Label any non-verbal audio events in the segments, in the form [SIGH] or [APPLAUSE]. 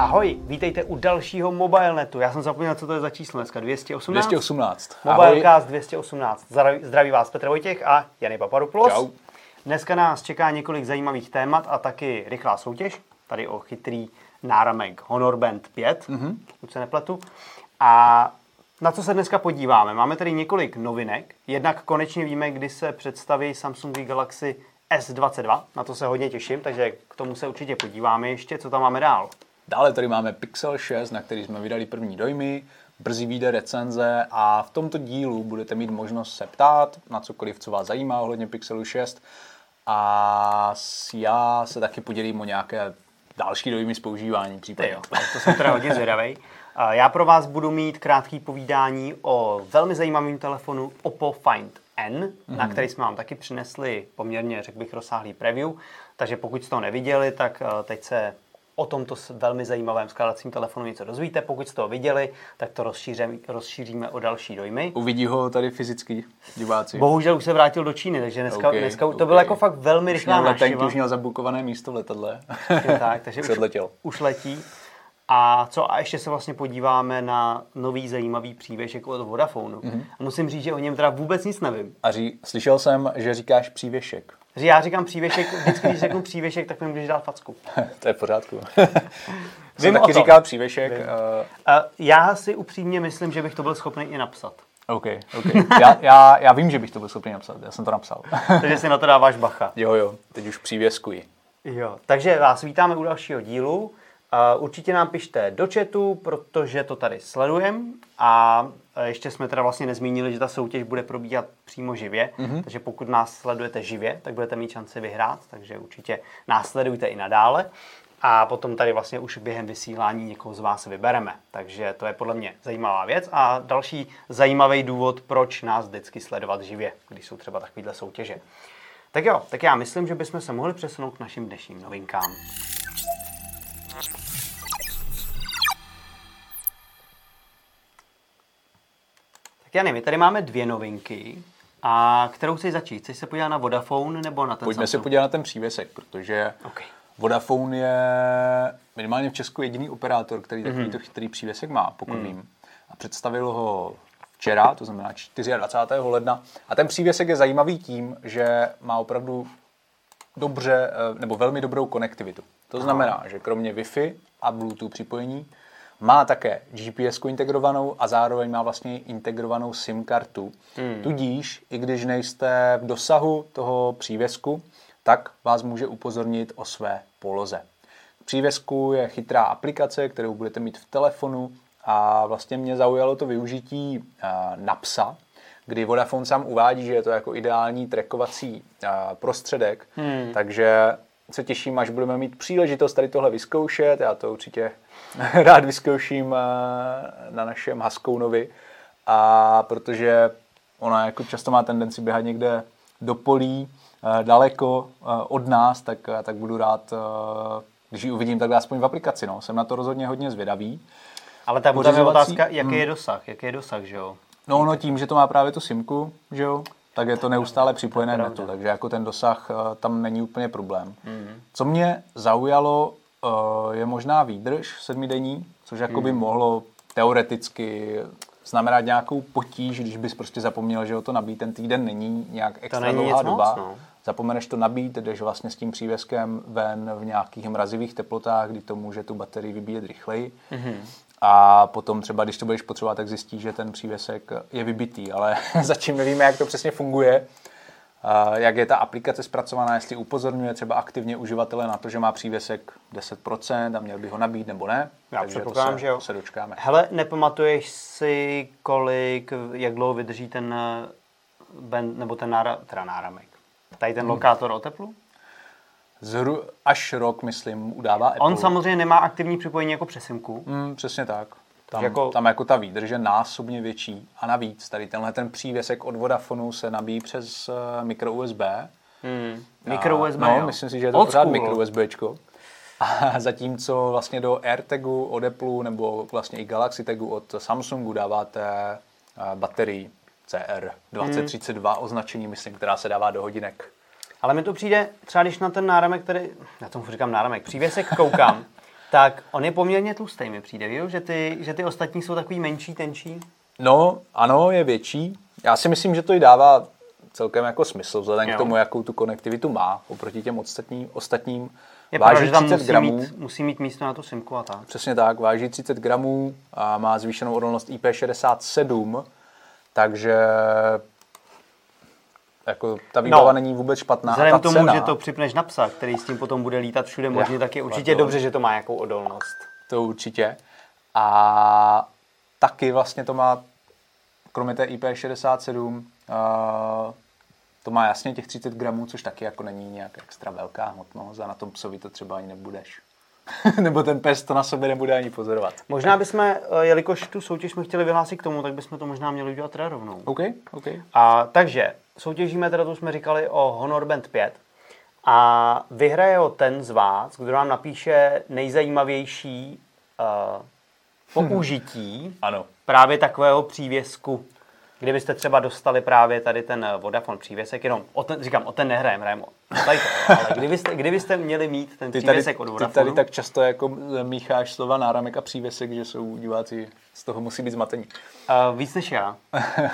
Ahoj, vítejte u dalšího MobileNetu. Já jsem zapomněl, co to je za číslo dneska. 218? 218. Mobilecast 218. Zdraví, vás Petr Vojtěch a Jany Papadopoulos. Čau. Dneska nás čeká několik zajímavých témat a taky rychlá soutěž. Tady o chytrý náramek Honor Band 5, mm-hmm. pokud se nepletu. A na co se dneska podíváme? Máme tady několik novinek. Jednak konečně víme, kdy se představí Samsung Galaxy S22. Na to se hodně těším, takže k tomu se určitě podíváme ještě. Co tam máme dál? Dále tady máme Pixel 6, na který jsme vydali první dojmy, brzy vyjde recenze a v tomto dílu budete mít možnost se ptát na cokoliv, co vás zajímá ohledně Pixelu 6 a já se taky podělím o nějaké další dojmy z používání případně. Jo, to jsem teda hodně zvědavý. Já pro vás budu mít krátký povídání o velmi zajímavém telefonu Oppo Find N, mm-hmm. na který jsme vám taky přinesli poměrně, řekl bych, rozsáhlý preview. Takže pokud jste to neviděli, tak eh, teď se o tomto velmi zajímavém skladacím telefonu něco dozvíte. Pokud jste to viděli, tak to rozšíříme, rozšíříme o další dojmy. Uvidí ho tady fyzicky diváci. Bohužel už se vrátil do Číny, takže dneska, okay, dneska okay. to bylo jako fakt velmi rychlá návštěva. Už měl zabukované místo v letadle. tak, takže už, už letí. A co? A ještě se vlastně podíváme na nový zajímavý přívěšek od Vodafone. Mm-hmm. A musím říct, že o něm teda vůbec nic nevím. A ří, slyšel jsem, že říkáš přívěšek. Já říkám přívěšek, vždycky, když řeknu přívěšek, tak mi můžeš dát facku. [LAUGHS] to je v pořádku. [LAUGHS] Vím taky říkal přívěšek. Uh... Uh, já si upřímně myslím, že bych to byl schopný i napsat. OK, OK. Já, já, já vím, že bych to byl schopný napsat, já jsem to napsal. [LAUGHS] Takže si na to dáváš bacha. Jo, jo, teď už přívěskuji. Jo, takže vás vítáme u dalšího dílu. Určitě nám pište do chatu, protože to tady sledujeme a ještě jsme teda vlastně nezmínili, že ta soutěž bude probíhat přímo živě, mm-hmm. takže pokud nás sledujete živě, tak budete mít šanci vyhrát, takže určitě následujte i nadále. A potom tady vlastně už během vysílání někoho z vás vybereme. Takže to je podle mě zajímavá věc. A další zajímavý důvod, proč nás vždycky sledovat živě, když jsou třeba takovéhle soutěže. Tak jo, tak já myslím, že bychom se mohli přesunout k našim dnešním novinkám. Tak já nevím, my tady máme dvě novinky. A kterou chceš začít? Chceš se podívat na Vodafone nebo na ten Pojďme Samsung? se podívat na ten přívěsek, protože okay. Vodafone je minimálně v Česku jediný operátor, který takový mm-hmm. chytrý přívěsek má, pokud mm. vím. A představil ho včera, to znamená 24. ledna. A ten přívěsek je zajímavý tím, že má opravdu dobře, eh, nebo velmi dobrou konektivitu. To znamená, že kromě Wi-Fi a Bluetooth připojení má také GPS integrovanou a zároveň má vlastně integrovanou SIM kartu. Hmm. Tudíž, i když nejste v dosahu toho přívěsku, tak vás může upozornit o své poloze. V přívěsku je chytrá aplikace, kterou budete mít v telefonu a vlastně mě zaujalo to využití uh, Napsa, kdy Vodafone sám uvádí, že je to jako ideální trackovací uh, prostředek, hmm. takže se těším, až budeme mít příležitost tady tohle vyzkoušet. Já to určitě [LAUGHS] rád vyzkouším eh, na našem Haskounovi, a protože ona jako často má tendenci běhat někde do polí, eh, daleko eh, od nás, tak, tak budu rád, když ji uvidím takhle aspoň v aplikaci. No. Jsem na to rozhodně hodně zvědavý. Ale ta je otázka, jaký je hmm. dosah, jaký je dosah, že jo? No, no tím, že to má právě tu simku, že jo, tak je to neustále připojené netu, takže jako ten dosah tam není úplně problém. Mm-hmm. Co mě zaujalo, Eh, je možná výdrž sedmidenní, což jako by hmm. mohlo teoreticky znamenat nějakou potíž, když bys prostě zapomněl, že ho to nabít. Ten týden není nějak extra není dlouhá doba. Moc, no. Zapomeneš to nabít, jdeš vlastně s tím přívěskem ven v nějakých mrazivých teplotách, kdy to může tu baterii vybíjet rychleji. Mm-hmm. A potom třeba, když to budeš potřebovat, tak zjistíš, že ten přívěsek je vybitý, ale [LAUGHS] zatím nevíme, jak to přesně funguje jak je ta aplikace zpracovaná, jestli upozorňuje třeba aktivně uživatele na to, že má přívěsek 10% a měl by ho nabít nebo ne. Já předpokládám, že jo. se dočkáme. Hele, nepamatuješ si, kolik, jak dlouho vydrží ten eh, band, nebo ten nára, teda náramek, tady ten hmm. lokátor o teplu? Zhru, až rok, myslím, udává Apple. On samozřejmě nemá aktivní připojení jako přesimku. Hmm, přesně tak. Tam jako, tam jako ta výdrž je násobně větší. A navíc tady tenhle ten přívěsek od Vodafonu se nabíjí přes uh, micro USB. Hmm. Micro USB, No, jo. myslím si, že je to Old pořád school. micro USBčko. [LAUGHS] A zatímco vlastně do AirTagu od Apple nebo vlastně i Galaxy Tagu od Samsungu dáváte uh, baterii CR2032 hmm. označení, myslím, která se dává do hodinek. Ale mi to přijde, třeba když na ten náramek, který, já tomu říkám náramek, přívěsek koukám, [LAUGHS] tak on je poměrně tlustý, mi přijde? Že, ty, že ty ostatní jsou takový menší, tenčí. No, ano, je větší. Já si myslím, že to i dává celkem jako smysl, vzhledem Jo. k tomu, jakou tu konektivitu má oproti těm ostatním, ostatním Je pravda, váží že tam 30 musí gramů. mít, musí mít místo na tu simku a tak. Přesně tak, váží 30 gramů a má zvýšenou odolnost IP67, takže jako ta výbava No, není vůbec špatná. a Vzhledem ta k tomu, cena, že to připneš na psa, který s tím potom bude lítat všude možně, tak je určitě pardon. dobře, že to má nějakou odolnost. To určitě. A taky vlastně to má, kromě té IP67, uh, to má jasně těch 30 gramů, což taky jako není nějak extra velká hmotnost a na tom psovi to třeba ani nebudeš. [LAUGHS] Nebo ten pes to na sobě nebude ani pozorovat. Možná bychom, eh, jelikož tu soutěž jsme chtěli vyhlásit k tomu, tak bychom to možná měli udělat teda rovnou. OK, OK. A takže soutěžíme teda, tu jsme říkali o Honor Band 5 a vyhraje ho ten z vás, kdo nám napíše nejzajímavější uh, použití [LAUGHS] Ano. právě takového přívěsku. Kdybyste třeba dostali právě tady ten eh, Vodafone přívěsek, jenom o ten, říkám, o ten nehrajem, hrajeme o tady to, ale kdybyste, kdybyste měli mít ten Ty tady, přívěsek od ty Vodafonu, tady tak často jako mícháš slova náramek a přívěsek, že jsou diváci z toho musí být zmatení. uh, víc než já. [LAUGHS]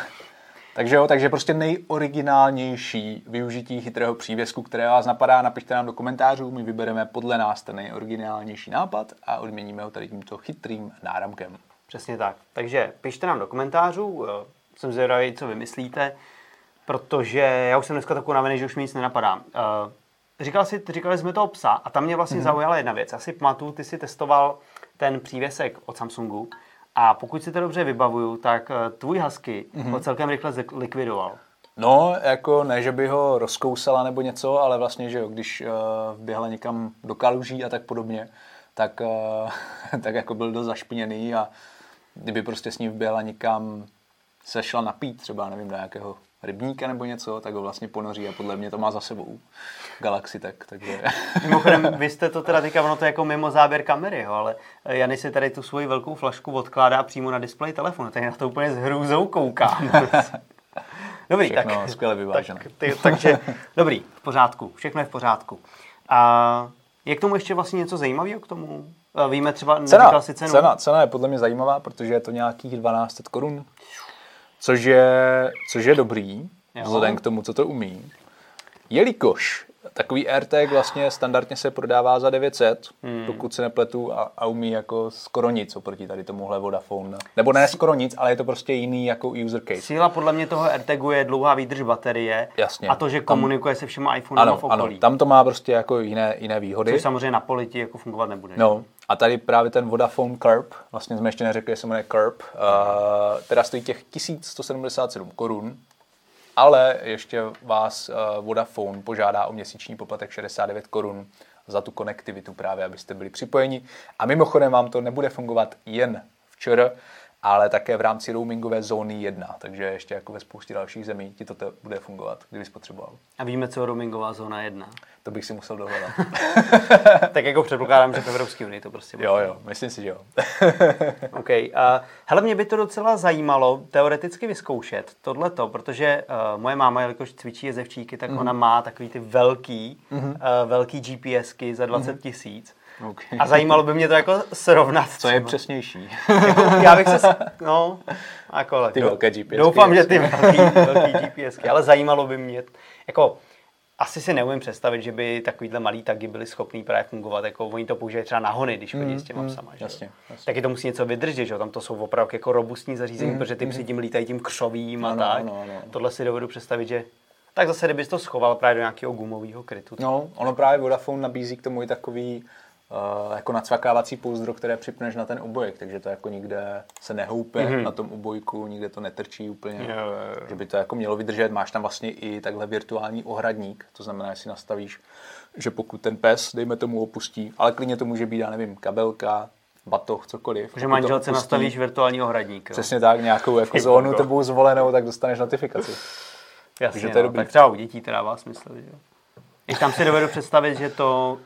Takže jo, takže prostě nejoriginálnější využití chytrého přívěsku, které vás napadá, napište nám do komentářů, my vybereme podle nás ten nejoriginálnější nápad a odměníme ho tady tímto chytrým náramkem. Přesně tak. Takže pište nám do komentářů, eh, jsem zvědavý, co vymyslíte, protože já už jsem dneska takový navený, že už mi nic nenapadá. Eh, Říkal jsi, říkali jsme toho psa a tam mě vlastně mm-hmm. zaujala jedna věc. Já si pamatuju, ty si testoval ten přívěsek od Samsungu a pokud si to dobře vybavuju, tak eh, tvůj husky mm-hmm. ho celkem rychle likvidoval. No, jako ne, že by ho rozkousala nebo něco, ale vlastně, že jo, když uh, běhla někam do kaluží a tak podobně, tak, uh, [LAUGHS] tak jako byl dost zašpiněný a kdyby prostě s ním běhla někam, se šla napít třeba, nevím, do nějakého rybníka nebo něco, tak ho vlastně ponoří a podle mě to má za sebou Galaxy Tech, takže... [LAUGHS] Mimochodem, vy jste to teda teďka, ono to je jako mimo záběr kamery, jo, ale eh, Jany si tady tu svoji velkou flašku odkládá přímo na displej telefonu, tak na to úplně s hrůzou koukám. [LAUGHS] Dobrý, Všechno tak, skvěle vyvážené. tak, ty, takže, dobrý, v pořádku, všechno je v pořádku. A je k tomu ještě vlastně něco zajímavého k tomu? Eh, Víme třeba, Cena, si cenu? cena, cena je podle mě zajímavá, protože je to nějakých 1200 korun, což je, což je dobrý, Jo. vzhledem k tomu, co to umí. Jelikož takový AirTag vlastně standardně se prodává za 900, hmm. pokud se nepletu, a, a umí jako skoro nic oproti tady tomuhle Vodafone. Nebo ne skoro nic, ale je to prostě jiný jako user case. Síla podle mě toho AirTagu je dlouhá výdrž baterie Jasně. a to, že Tam- komunikuje se všema iPhonema Ano, v ano, okolí. tam to má prostě jako jiné, jiné výhody. Což samozřejmě na politi jako fungovat nebude. No, a tady právě ten Vodafone Curb, vlastně jsme ještě neřekli, že se jmenuje Curb, uh, teda stojí těch 1177 korun, ale ještě vás uh, Vodafone požádá o měsíční poplatek 69 korun za tu konektivitu právě, abyste byli připojeni. A mimochodem vám to nebude fungovat jen včera, ale také v rámci roamingové zóny 1, takže ještě jako ve spoustě dalších zemí ti to te- bude fungovat, kdybys potřeboval. A víme, co je roamingová zóna 1. To bych si musel dohledat. [LAUGHS] tak jako předpokládám, že v Evropské unii to prostě bude. jo, jo, myslím si, že jo. [LAUGHS] OK. Uh, hele, mě by to docela zajímalo teoreticky vyzkoušet tohleto, protože uh, moje máma, jelikož cvičí jezevčíky, tak mm. ona má takový ty velký, mm. uh, velký GPSky za 20 tisíc. Okay. A zajímalo by mě to jako srovnat. Co je třeba. přesnější? Jako, já bych se, no, jako, Ty velké GPSky, Doufám, že ty velký, velký GPSky, ale zajímalo by mě, jako, asi si neumím představit, že by takovýhle malý tagy byly schopný právě fungovat, jako oni to používají třeba na hony, když chodí s těma psama, že? Mm, jasně, jasně. Taky to musí něco vydržet, že jo? tam to jsou opravdu jako robustní zařízení, protože ty psy tím lítají tím křovím a Mm, Ano, tak. ano, ano. Tohle si dovedu představit, že tak zase, kdybys to schoval právě do nějakého gumového krytu. No, ono právě Vodafone nabízí k tomu i takový uh, jako nacvakávací pouzdro, které připneš na ten obojek, takže to jako nikde se nehoupe mm-hmm. na tom obojku, nikde to netrčí úplně, Jo, jo, jo. že by to jako mělo vydržet. Máš tam vlastně i takhle virtuální ohradník, to znamená, že si nastavíš, že pokud ten pes, dejme tomu, opustí, ale klidně to může být, já nevím, kabelka, batoh, cokoliv. Že manželce opustí- nastavíš virtuální ohradník. Jo? Přesně tak, nějakou [LAUGHS] jako zónu tebou zvolenou, tak dostaneš notifikaci. Jasně, Takže to je no, dobrý. tak třeba u dětí to dává smysl. Že? jo. I tam si dovedu představit, že to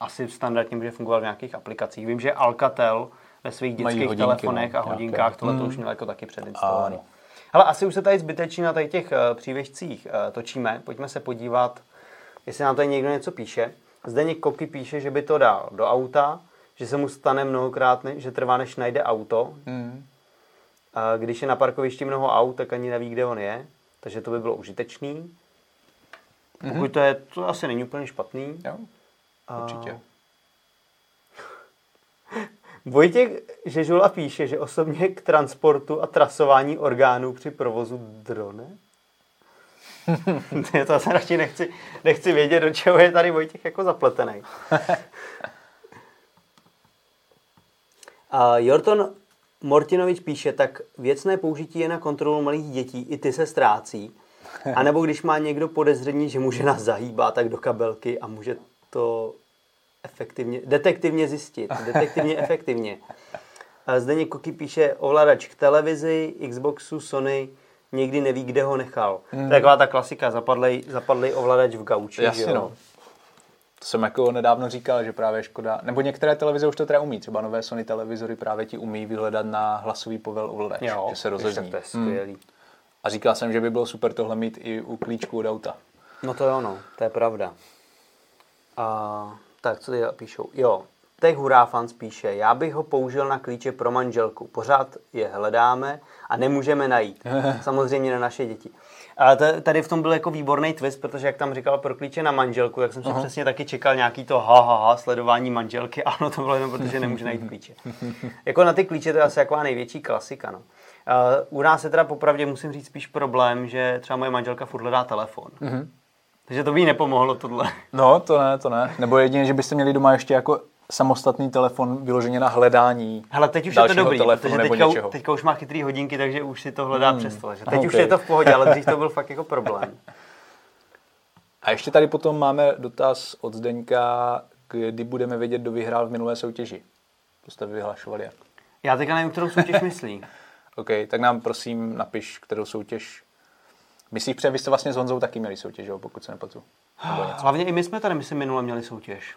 asi standardně může fungovat v nějakých aplikacích. Vím, že Alcatel ve svých dětských hodinky, telefonech no, a nějaké. hodinkách tohle to už měl jako taky předinstalovaný. Ale asi už se tady zbytečně na tady těch uh, přívěšcích uh, točíme. Pojďme se podívat, jestli nám tady někdo něco píše. Zdeněk Koky píše, že by to dal do auta, že se mu stane mnohokrát, ne- že trvá, než najde auto. Mm. A když je na parkovišti mnoho aut, tak ani neví, kde on je. Takže to by bylo užitečný. Pokud to je, to asi není úplně špatný. Jo, A- určitě. [LAUGHS] Vojtěch Žežula píše, že osobně k transportu a trasování orgánů při provozu drone. [LAUGHS] to, asi radši nechci, nechci vědět, do čeho je tady Vojtěch jako zapletený. [LAUGHS] A Jorton Mortinovič píše, tak věcné použití je na kontrolu malých dětí, i ty se ztrácí. A nebo když má někdo podezření, že mu žena zahýbá, tak do kabelky a může to efektivně, detektivně zjistit. Detektivně [LAUGHS] efektivně. Zdeněk Koky píše ovladač k televizi, Xboxu, Sony, někdy neví, kde ho nechal. Je taková ta klasika, zapadlej, zapadlej ovladač v gauči. Jasně, že jo? no. To jsem jako nedávno říkal, že právě škoda, nebo některé televize už to teda umí, třeba nové Sony televizory právě ti umí vyhledat na hlasový povel ovladač, Jo, že se rozezní. To je skvělý. A říkal jsem, že by bylo super tohle mít i u klíčku od auta. No to jo, no, to je pravda. A, tak, co ty píšou? Jo, Tech Hurafans píše, já bych ho použil na klíče pro manželku. Pořád je hledáme a nemůžeme najít. [LAUGHS] Samozřejmě na naše děti. A tady v tom byl jako výborný twist, protože jak tam říkal pro klíče na manželku, jak jsem si přesně taky čekal nějaký to ha, ha, ha sledování manželky. [LAUGHS] Ano, to bylo jenom protože nemůže najít klíče. [LAUGHS] jako na ty klíče to je asi taková největší klasika. No. Uh, u nás je teda popravdě musím říct spíš problém, že třeba moje manželka furt hledá telefon. Mm-hmm. Takže to by jí nepomohlo tohle. No, to ne, to ne. Nebo jedině, že byste měli doma ještě jako samostatný telefon vyloženě na hledání Hele, teď už je to dobrý, protože nebo teďka, něčeho. teďka už má chytrý hodinky, takže už si to hledá hmm. přes to. Že teď [LAUGHS] Ok. už je to v pohodě, ale dřív to [LAUGHS] byl fakt jako problém. A ještě tady potom máme dotaz od Zdeňka, kdy budeme vědět, kdo vyhrál v minulé soutěži. To jste vyhlašovali jak? Já teďka nevím, kterou soutěž myslí. [LAUGHS] OK, tak nám prosím napiš, kterou soutěž. Myslíš, protože vy jste vlastně s Honzou taky měli soutěž, jo, pokud se nepletu. Hlavně i my jsme tady, myslím, minule měli soutěž.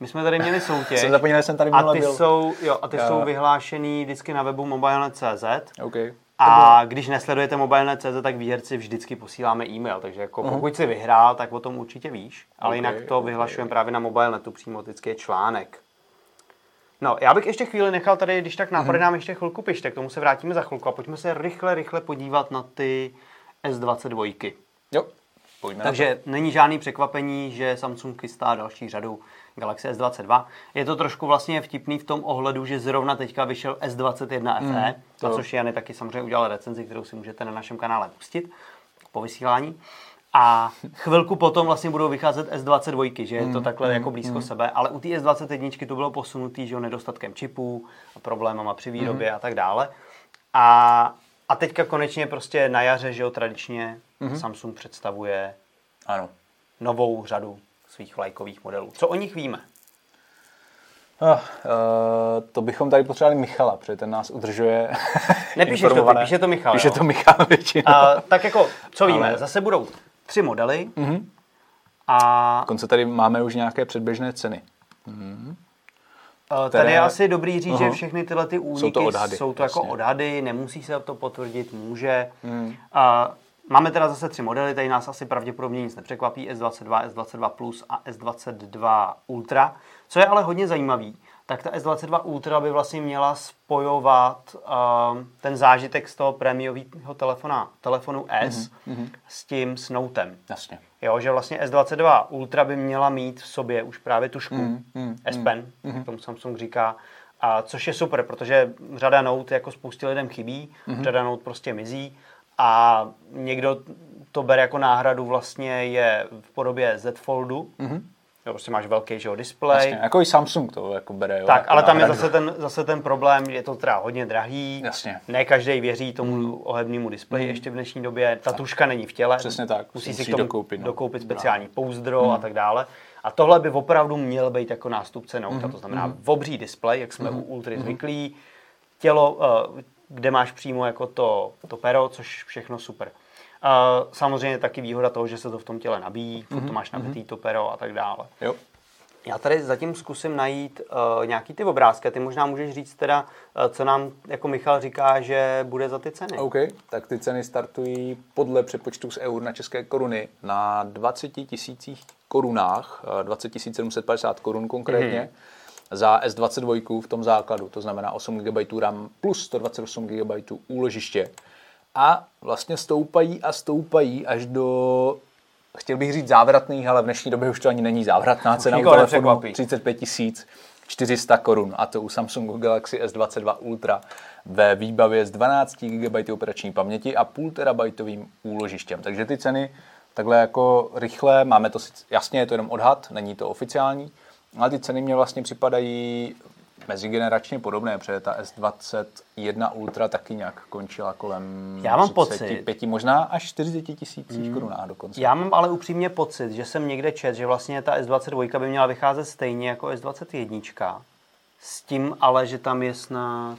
My jsme tady měli soutěž. Jsem zapomněl, že jsem tady a minule ty byl. jsou, jo, a ty Jo. jsou vyhlášený vždycky na webu mobile.cz. OK. A když nesledujete mobile.cz, tak výherci vždycky posíláme e-mail, takže jako pokud si vyhrál, tak o tom určitě víš, ale Ok, jinak to ok. vyhlašujeme právě na mobilenetu, přímo vždycky je článek. No, já bych ještě chvíli nechal tady, když tak nápady nám ještě chvilku pište, k tomu se vrátíme za chvilku a pojďme se rychle, rychle podívat na ty S22. Jo, pojďme Takže není žádný překvapení, že Samsung chystá další řadu Galaxy S22. Je to trošku vlastně vtipný v tom ohledu, že zrovna teďka vyšel S21 FE, mm, to- na což Jany taky samozřejmě udělal recenzi, kterou si můžete na našem kanále pustit po vysílání. A chvilku potom vlastně budou vycházet S22, že je to takhle jako blízko sebe, ale u té S21 to bylo posunutý, že jo, nedostatkem čipů, a problémama při výrobě a tak dále. A, a teďka konečně prostě na jaře, že jo, tradičně Samsung představuje Ano. novou řadu svých vlajkových modelů. Co o nich víme? Oh, uh, to bychom tady potřebovali Michala, protože ten nás udržuje [LAUGHS] Nepíšeš to ty, píše to Michal, Píše jo. to Michal [LAUGHS] většinou. A, tak jako, co víme? Ale- Zase budou tři modely a Dokonce tady máme už nějaké předběžné ceny. Uh, Tady je asi dobrý říct, že Aha. všechny tyhle ty úniky Jsou to odhady, jsou to jako odhady, nemusí se to potvrdit, může. Hmm. Uh, máme teda zase tři modely, tady nás asi pravděpodobně nic nepřekvapí, S22, S22 Plus a S22 Ultra. Co je ale hodně zajímavý, tak ta S22 Ultra by vlastně měla spojovat uh, ten zážitek z toho prémiového telefona, telefonu S Mhm, s tím s Notem. Jasně. Jo, že vlastně S22 Ultra by měla mít v sobě už právě tušku. Mm, mm, S Pen, jak tomu Samsung říká, a což je super, protože řada Note jako spoustě lidem chybí, Mhm. řada Note prostě mizí. A někdo to bere jako náhradu vlastně je v podobě Z Foldu, jo, prostě máš velký že jo, display. Jasně. Jako i Samsung to jako bere. Jo, tak, jako ale tam je zase ten, zase ten problém, je to teda hodně drahý. Jasně. Ne každý věří tomu ohebnému displeji ještě v dnešní době. Ta tuška není v těle. Přesně tak. Musí si Musí k tomu dokoupit, no. dokoupit speciální pouzdro a tak dále. A tohle by opravdu měl být jako nástupce Note. To znamená obří displej, jak jsme u Ultry zvyklí. Tělo, eh, kde máš přímo jako to, to pero, což všechno super. Uh, samozřejmě taky výhoda toho, že se to v tom těle nabíjí, furt to máš nabitý to pero a tak dále. Jo. Já tady zatím zkusím najít uh, nějaký ty obrázky. Ty možná můžeš říct teda, uh, co nám jako Michal říká, že bude za ty ceny. OK, tak ty ceny startují podle přepočtu z eur na české koruny na 20 tisících korunách, eh, 20 750 korun konkrétně. za S22 v tom základu, to znamená 8 GB RAM plus 128 GB úložiště. A vlastně stoupají a stoupají až do, chtěl bych říct závratných, ale v dnešní době už to ani není závratná cena u telefonu 35 400 korun a to u Samsungu Galaxy S22 Ultra ve výbavě s 12 GB operační paměti a půl terabajtovým úložištěm. Takže ty ceny takhle jako rychle, máme to jasně, je to jenom odhad, není to oficiální, ale ty ceny mě vlastně připadají mezigeneračně podobné, protože ta S21 Ultra taky nějak končila kolem já mám 35, pocit, možná až 40 tisíc hmm. korunách dokonce. Já mám ale upřímně pocit, že jsem někde čet, že vlastně ta S22 by měla vycházet stejně jako S21, s tím ale, že tam je snad...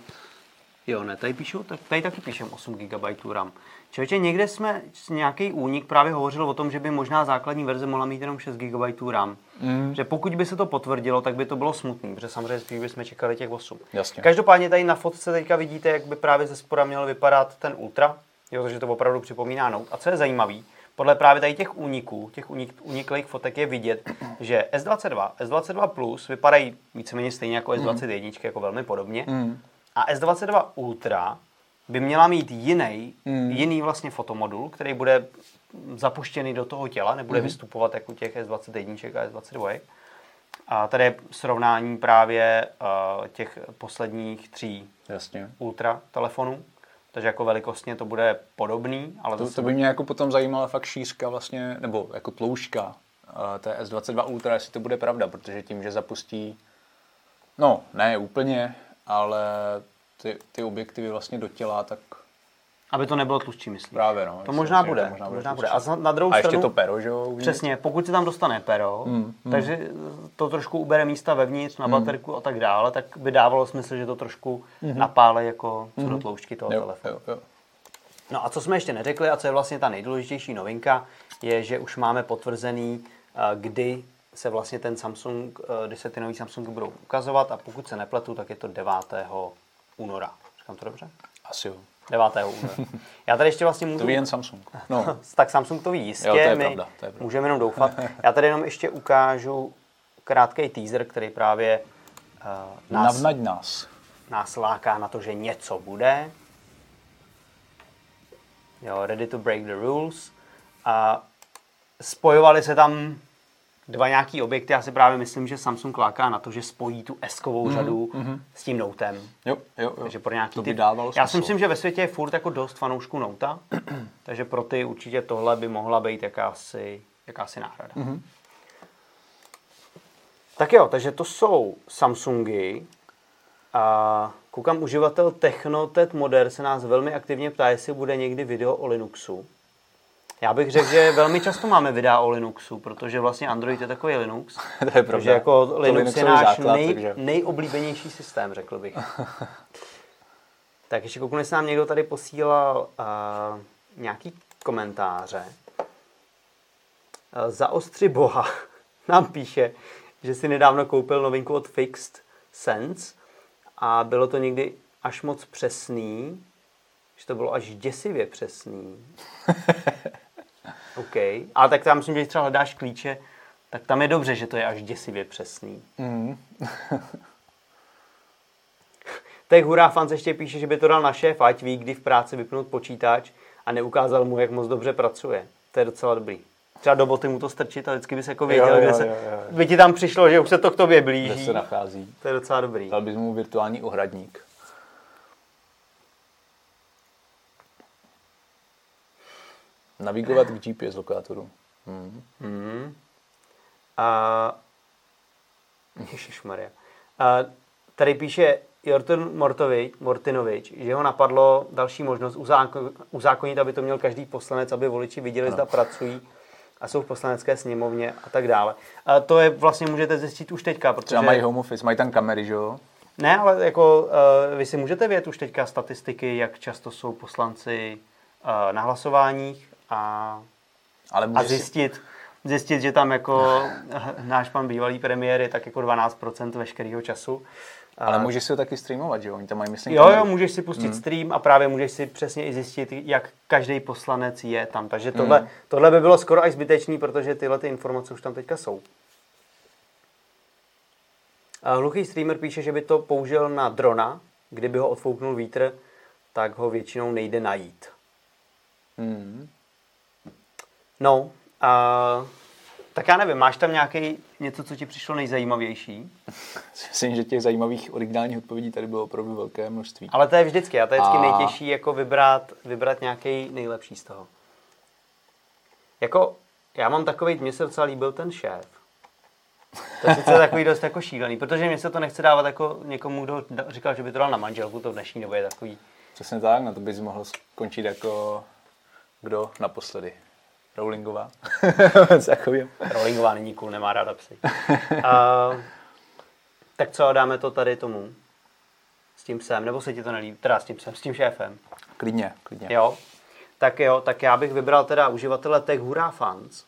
Jo, ne, tady píšu, tak tady taky píšem 8 GB RAM. Člověče, někde jsme nějaký únik právě hovořil o tom, že by možná základní verze mohla mít jenom 6 GB RAM. Mm. Že pokud by se to potvrdilo, tak by to bylo smutný, protože samozřejmě spíš bychom čekali těch 8. Jasně. Každopádně tady na fotce teďka vidíte, jak by právě ze spora měl vypadat ten Ultra, jo, takže to opravdu připomíná Note. A co je zajímavé, podle právě tady těch úniků, těch unik, uniklých fotek je vidět, že S22, S22 Plus vypadají víceméně stejně jako S21, mm. jako velmi podobně. Mm. A S22 Ultra by měla mít jiný, mm. jiný vlastně fotomodul, který bude zapuštěný do toho těla, nebude mm. vystupovat jako těch S21 a S22. A tady je srovnání právě uh, těch posledních tří Jasně. ultra telefonů. Takže jako velikostně to bude podobný. Ale to, to by mě jako potom zajímala fakt šířka vlastně, nebo jako tloušťka uh, té S22 Ultra, jestli to bude pravda, protože tím, že zapustí, no ne úplně, ale ty, ty objektivy vlastně do těla, tak... Aby to nebylo tlustší, myslím. Právě, no. To možná bude. To možná, to možná bude. A na druhou a stranu... ještě to pero, že jo? Přesně, pokud se tam dostane pero, mm, mm. takže to trošku ubere místa vevnitř, na mm. baterku a tak dále, tak by dávalo smysl, že to trošku mm. napále jako co mm. do tloušťky toho jo, telefonu. Jo, jo. No a co jsme ještě neřekli, a co je vlastně ta nejdůležitější novinka, je, že už máme potvrzený, eh, kdy se vlastně ten Samsung, eh, kdy se ty nový Samsungy budou ukazovat a pokud se nepletu, tak je to 9 února. Říkám to dobře? Asi jo. 9. února. Já tady ještě vlastně můžu... To ví jen Samsung. No. [LAUGHS] tak Samsung to ví jistě, jo, to je my pravda, to je pravda. můžeme jenom doufat. Já tady jenom ještě ukážu krátký teaser, který právě uh, nás, Navnaď nás. nás láká na to, že něco bude. Jo, ready to break the rules. A spojovali se tam dva nějaký objekty. Já si právě myslím, že Samsung láká na to, že spojí tu S-kovou mm-hmm. řadu mm-hmm. s tím Notem. Jo, jo, jo. Takže pro nějaký to by dávalo Já si myslím, že ve světě je furt jako dost fanoušků Nota, [CLEARS THROAT] takže pro ty určitě tohle by mohla být jakási, jakási náhrada. Mm-hmm. Tak jo, takže to jsou Samsungy. A koukám, uživatel Technotet Moder se nás velmi aktivně ptá, jestli bude někdy video o Linuxu. Já bych řekl, že velmi často máme videa o Linuxu, protože vlastně Android je takový Linux. [LAUGHS] to je pravda. Jako to Linux je náš základ, nej, takže... nejoblíbenější systém, řekl bych. [LAUGHS] tak ještě kouknu, nám někdo tady posílal uh, nějaký komentáře. Uh, za ostři boha [LAUGHS] nám píše, že si nedávno koupil novinku od Fixed Sense a bylo to někdy až moc přesný, že to bylo až děsivě přesný. OK. Ale tak tam myslím, že když třeba hledáš klíče, tak tam je dobře, že to je až děsivě přesný. Mm. [LAUGHS] tak hurá fans ještě píše, že by to dal na šéf, ať ví, kdy v práci vypnout počítač a neukázal mu, jak moc dobře pracuje. To je docela dobrý. Třeba do boty mu to strčit a vždycky bys jako věděl, jo, jo, kde se, jo, jo. by ti tam přišlo, že už se to k tobě blíží. Kde se nachází. To je docela dobrý. Dal bys mu virtuální ohradník. Navigovat k GPS lokátoru. Hmm. Hmm. A... Ježišmarja. A tady píše Jorton Mortovič, Mortinovič, že ho napadlo další možnost uzákonit, aby to měl každý poslanec, aby voliči viděli, ano. zda pracují a jsou v poslanecké sněmovně a tak dále. A to je vlastně můžete zjistit už teďka, protože... Třeba mají home office, mají tam kamery, že jo? Ne, ale jako uh, vy si můžete vědět už teďka statistiky, jak často jsou poslanci uh, na hlasováních, a, Ale a zjistit, si... zjistit, že tam jako [LAUGHS] náš pan bývalý premiér je tak jako 12% veškerého času. Ale můžeš si ho taky streamovat, že jo? Oni tam mají, myslím, Jo, jo, můžeš si pustit hmm. stream a právě můžeš si přesně i zjistit, jak každý poslanec je tam. Takže tohle, hmm. tohle by bylo skoro až zbytečný, protože tyhle ty informace už tam teďka jsou. Hluchý streamer píše, že by to použil na drona, kdyby ho odfouknul vítr, tak ho většinou nejde najít. Hmm. No, uh, tak já nevím, máš tam nějaký něco, co ti přišlo nejzajímavější? [LAUGHS] Myslím, že těch zajímavých originálních odpovědí tady bylo opravdu velké množství. Ale to je vždycky, a to je vždycky A- nejtěžší jako vybrat, vybrat nějaký nejlepší z toho. Jako, já mám takový, mně se docela líbil ten šéf. To je sice takový dost jako šílený, protože mě se to nechce dávat jako někomu, kdo říkal, že by to dal na manželku, to v dnešní době je takový. Přesně tak, na to bys mohl skončit jako kdo naposledy. Rowlingová. [LAUGHS] Takový. Rollingová není cool, nemá ráda psy. [LAUGHS] A, tak co, dáme to tady tomu? S tím sem, nebo se ti to nelíbí? Teda s tím sem, s tím šéfem. Klidně, klidně. Jo, tak jo, tak já bych vybral teda uživatele Tech Hurá Fans.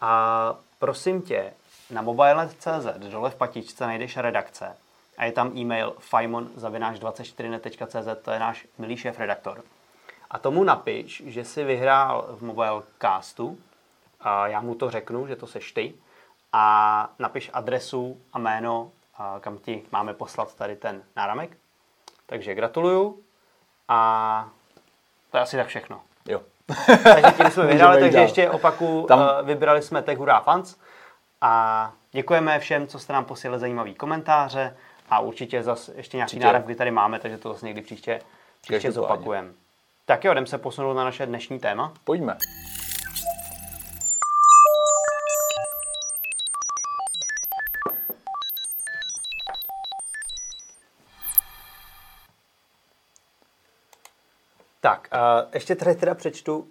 A prosím tě, na mobilenet.cz dole v patičce najdeš redakce a je tam e-mail fajmon24net.cz, to je náš milý šéf redaktor. A tomu napiš, že si vyhrál v Mobilecastu, a já mu to řeknu, že to seš ty, a napiš adresu a jméno, a kam ti máme poslat tady ten náramek. Takže gratuluju a to je asi tak všechno. Jo. Takže tím jsme [LAUGHS] vyhráli, takže dál. ještě opaku, Tam- Tam... vybrali jsme Tech Hurá Fans a děkujeme všem, co jste nám posílali zajímavý komentáře a určitě zase ještě nějaký náramky tady máme, takže to zase někdy příště, příště zopakujeme. Tak jo, jdem se posunout na naše dnešní téma. Pojďme. Tak, a ještě tady teda přečtu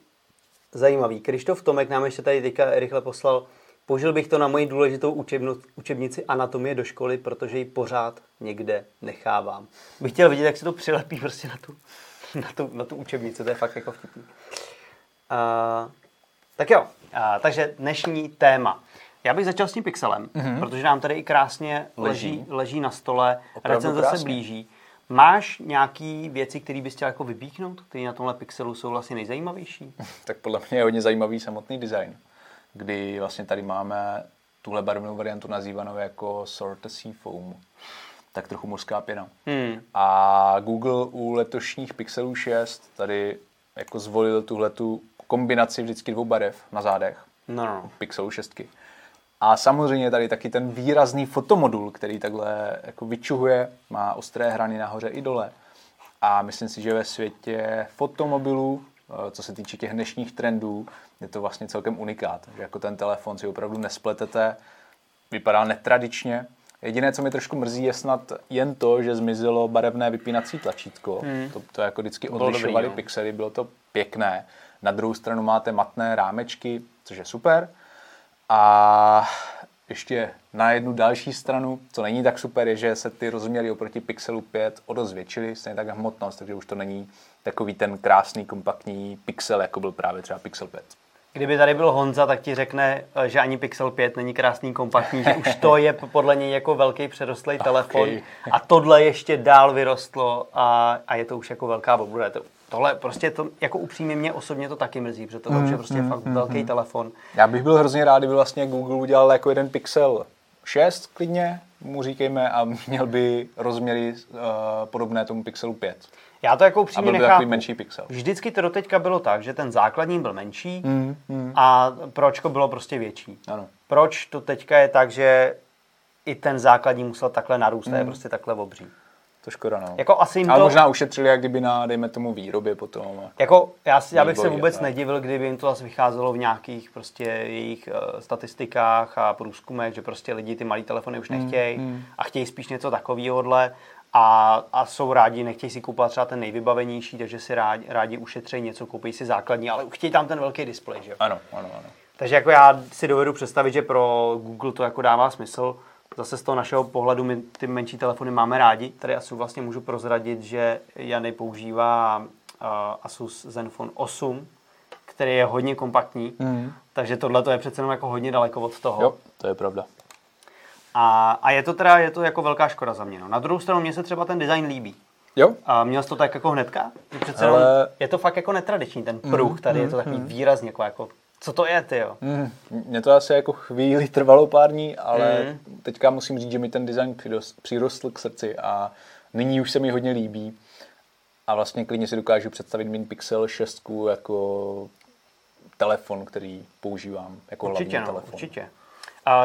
zajímavý. Krištof Tomek nám ještě tady teďka rychle poslal, použil bych to na moji důležitou učebnu, učebnici anatomie do školy, protože ji pořád někde nechávám. Bych chtěl vidět, jak se to přilepí prostě na tu, [LAUGHS] na tu, na tu učebnici, to je fakt jako vtipný. Uh, tak jo, uh, takže dnešní téma. Já bych začal s tím pixelem, mm-hmm. protože nám tady i krásně leží, Leží. leží na stole, Opravdu recenze se blíží. Máš nějaký věci, které bys chtěl jako vypíchnout, které na tomhle pixelu jsou vlastně nejzajímavější? [LAUGHS] Tak podle mě je hodně zajímavý samotný design, kdy vlastně tady máme tuhle barevnou variantu nazývanou jako Sort Sea Foam. Tak trochu mořská pěna. Hmm. A Google u letošních Pixelů 6 tady jako zvolil tuhletu kombinaci vždycky dvou barev na zádech. No, no. Pixelu 6. A samozřejmě tady taky ten výrazný fotomodul, který takhle jako vyčuhuje, má ostré hrany nahoře i dole. A myslím si, že ve světě fotomobilů, eh, co se týče těch dnešních trendů, je to vlastně celkem unikát. Že jako ten telefon si opravdu nespletete, vypadá netradičně. Jediné, co mi trošku mrzí, je snad jen to, že zmizelo barevné vypínací tlačítko. Hmm. To, to jako vždycky dobrý, odlišovali no. pixely, bylo to pěkné. Na druhou stranu máte matné rámečky, což je super. A ještě na jednu další stranu, co není tak super, je, že se ty rozměry oproti Pixelu 5 o dost zvětšily, stejně tak hmotnost, takže už to není takový ten krásný, kompaktní Pixel, jako byl právě třeba Pixel 5. Kdyby tady byl Honza, tak ti řekne, eh, že ani Pixel 5 není krásný, kompaktní, že už to je podle něj jako velký předrostlý telefon a tohle ještě dál vyrostlo a, a je to už jako velká bobruda. Je To, tohle prostě to, jako upřímně mě osobně to taky mrzí, protože tohle už je prostě fakt velký telefon. Já bych byl hrozně rád, kdyby vlastně Google udělal jako jeden Pixel 6 klidně, mu říkejme, a měl by rozměry uh, podobné tomu Pixelu 5. Já to jako A upřímně byl by nechápu. takový menší pixel. Vždycky to doteďka bylo tak, že ten základní byl menší a pročko bylo prostě větší. Ano. Proč to teďka je tak, že i ten základní musel takhle narůst a je prostě takhle obří. To škoda, no. Jako asi jim Ale to, možná ušetřili, jak kdyby na, dejme tomu, výrobě potom. jako já, si, já bych se vůbec tak. nedivil, kdyby jim to zase vycházelo v nějakých prostě jejich uh, statistikách a průzkumech, že prostě lidi ty malý telefony už nechtějí a chtějí spíš něco takovýhodle a, a jsou rádi, nechtějí si kupovat třeba ten nejvybavenější, takže si rádi, rádi ušetří něco, koupí si základní, ale chtějí tam ten velký displej, že jo? Ano, ano, ano. Takže jako já si dovedu představit, že pro Google to jako dává smysl. Zase z toho našeho pohledu my ty menší telefony máme rádi. Tady asi vlastně můžu prozradit, že Jany používá uh, Asus Zenfone 8, který je hodně kompaktní, mm. takže tohle to je přece jenom jako hodně daleko od toho. Jo, to je pravda. A, a je to teda je to jako velká škoda za mě. No. Na druhou stranu mně se třeba ten design líbí. Jo, A měl jsi to tak jako hnedka? Přece Ale- je to fakt jako netradiční, ten pruh tady je to takový výrazně jako, jako co to je, ty jo? mm, mě to asi jako chvíli trvalo pár dní, ale teďka musím říct, že mi ten design přirost, přirostl k srdci a nyní už se mi hodně líbí. A vlastně klidně si dokážu představit Min Pixel 6 jako telefon, který používám jako určitě, hlavní no, telefon. Určitě.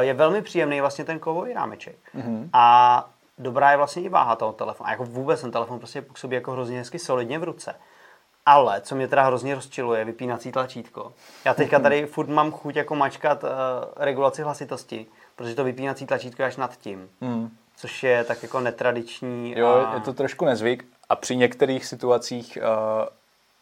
Je velmi příjemný vlastně ten kovový rámeček. Mm-hmm. A dobrá je vlastně i váha toho telefonu. A jako vůbec ten telefon prostě působí jako hrozně hezky solidně v ruce. Ale, co mě teda hrozně rozčiluje, vypínací tlačítko. Já teďka tady [LAUGHS] furt mám chuť jako mačkat uh, regulaci hlasitosti, protože to vypínací tlačítko je až nad tím. Mm. Což je tak jako netradiční. Jo, a... je to trošku nezvyk a při některých situacích uh,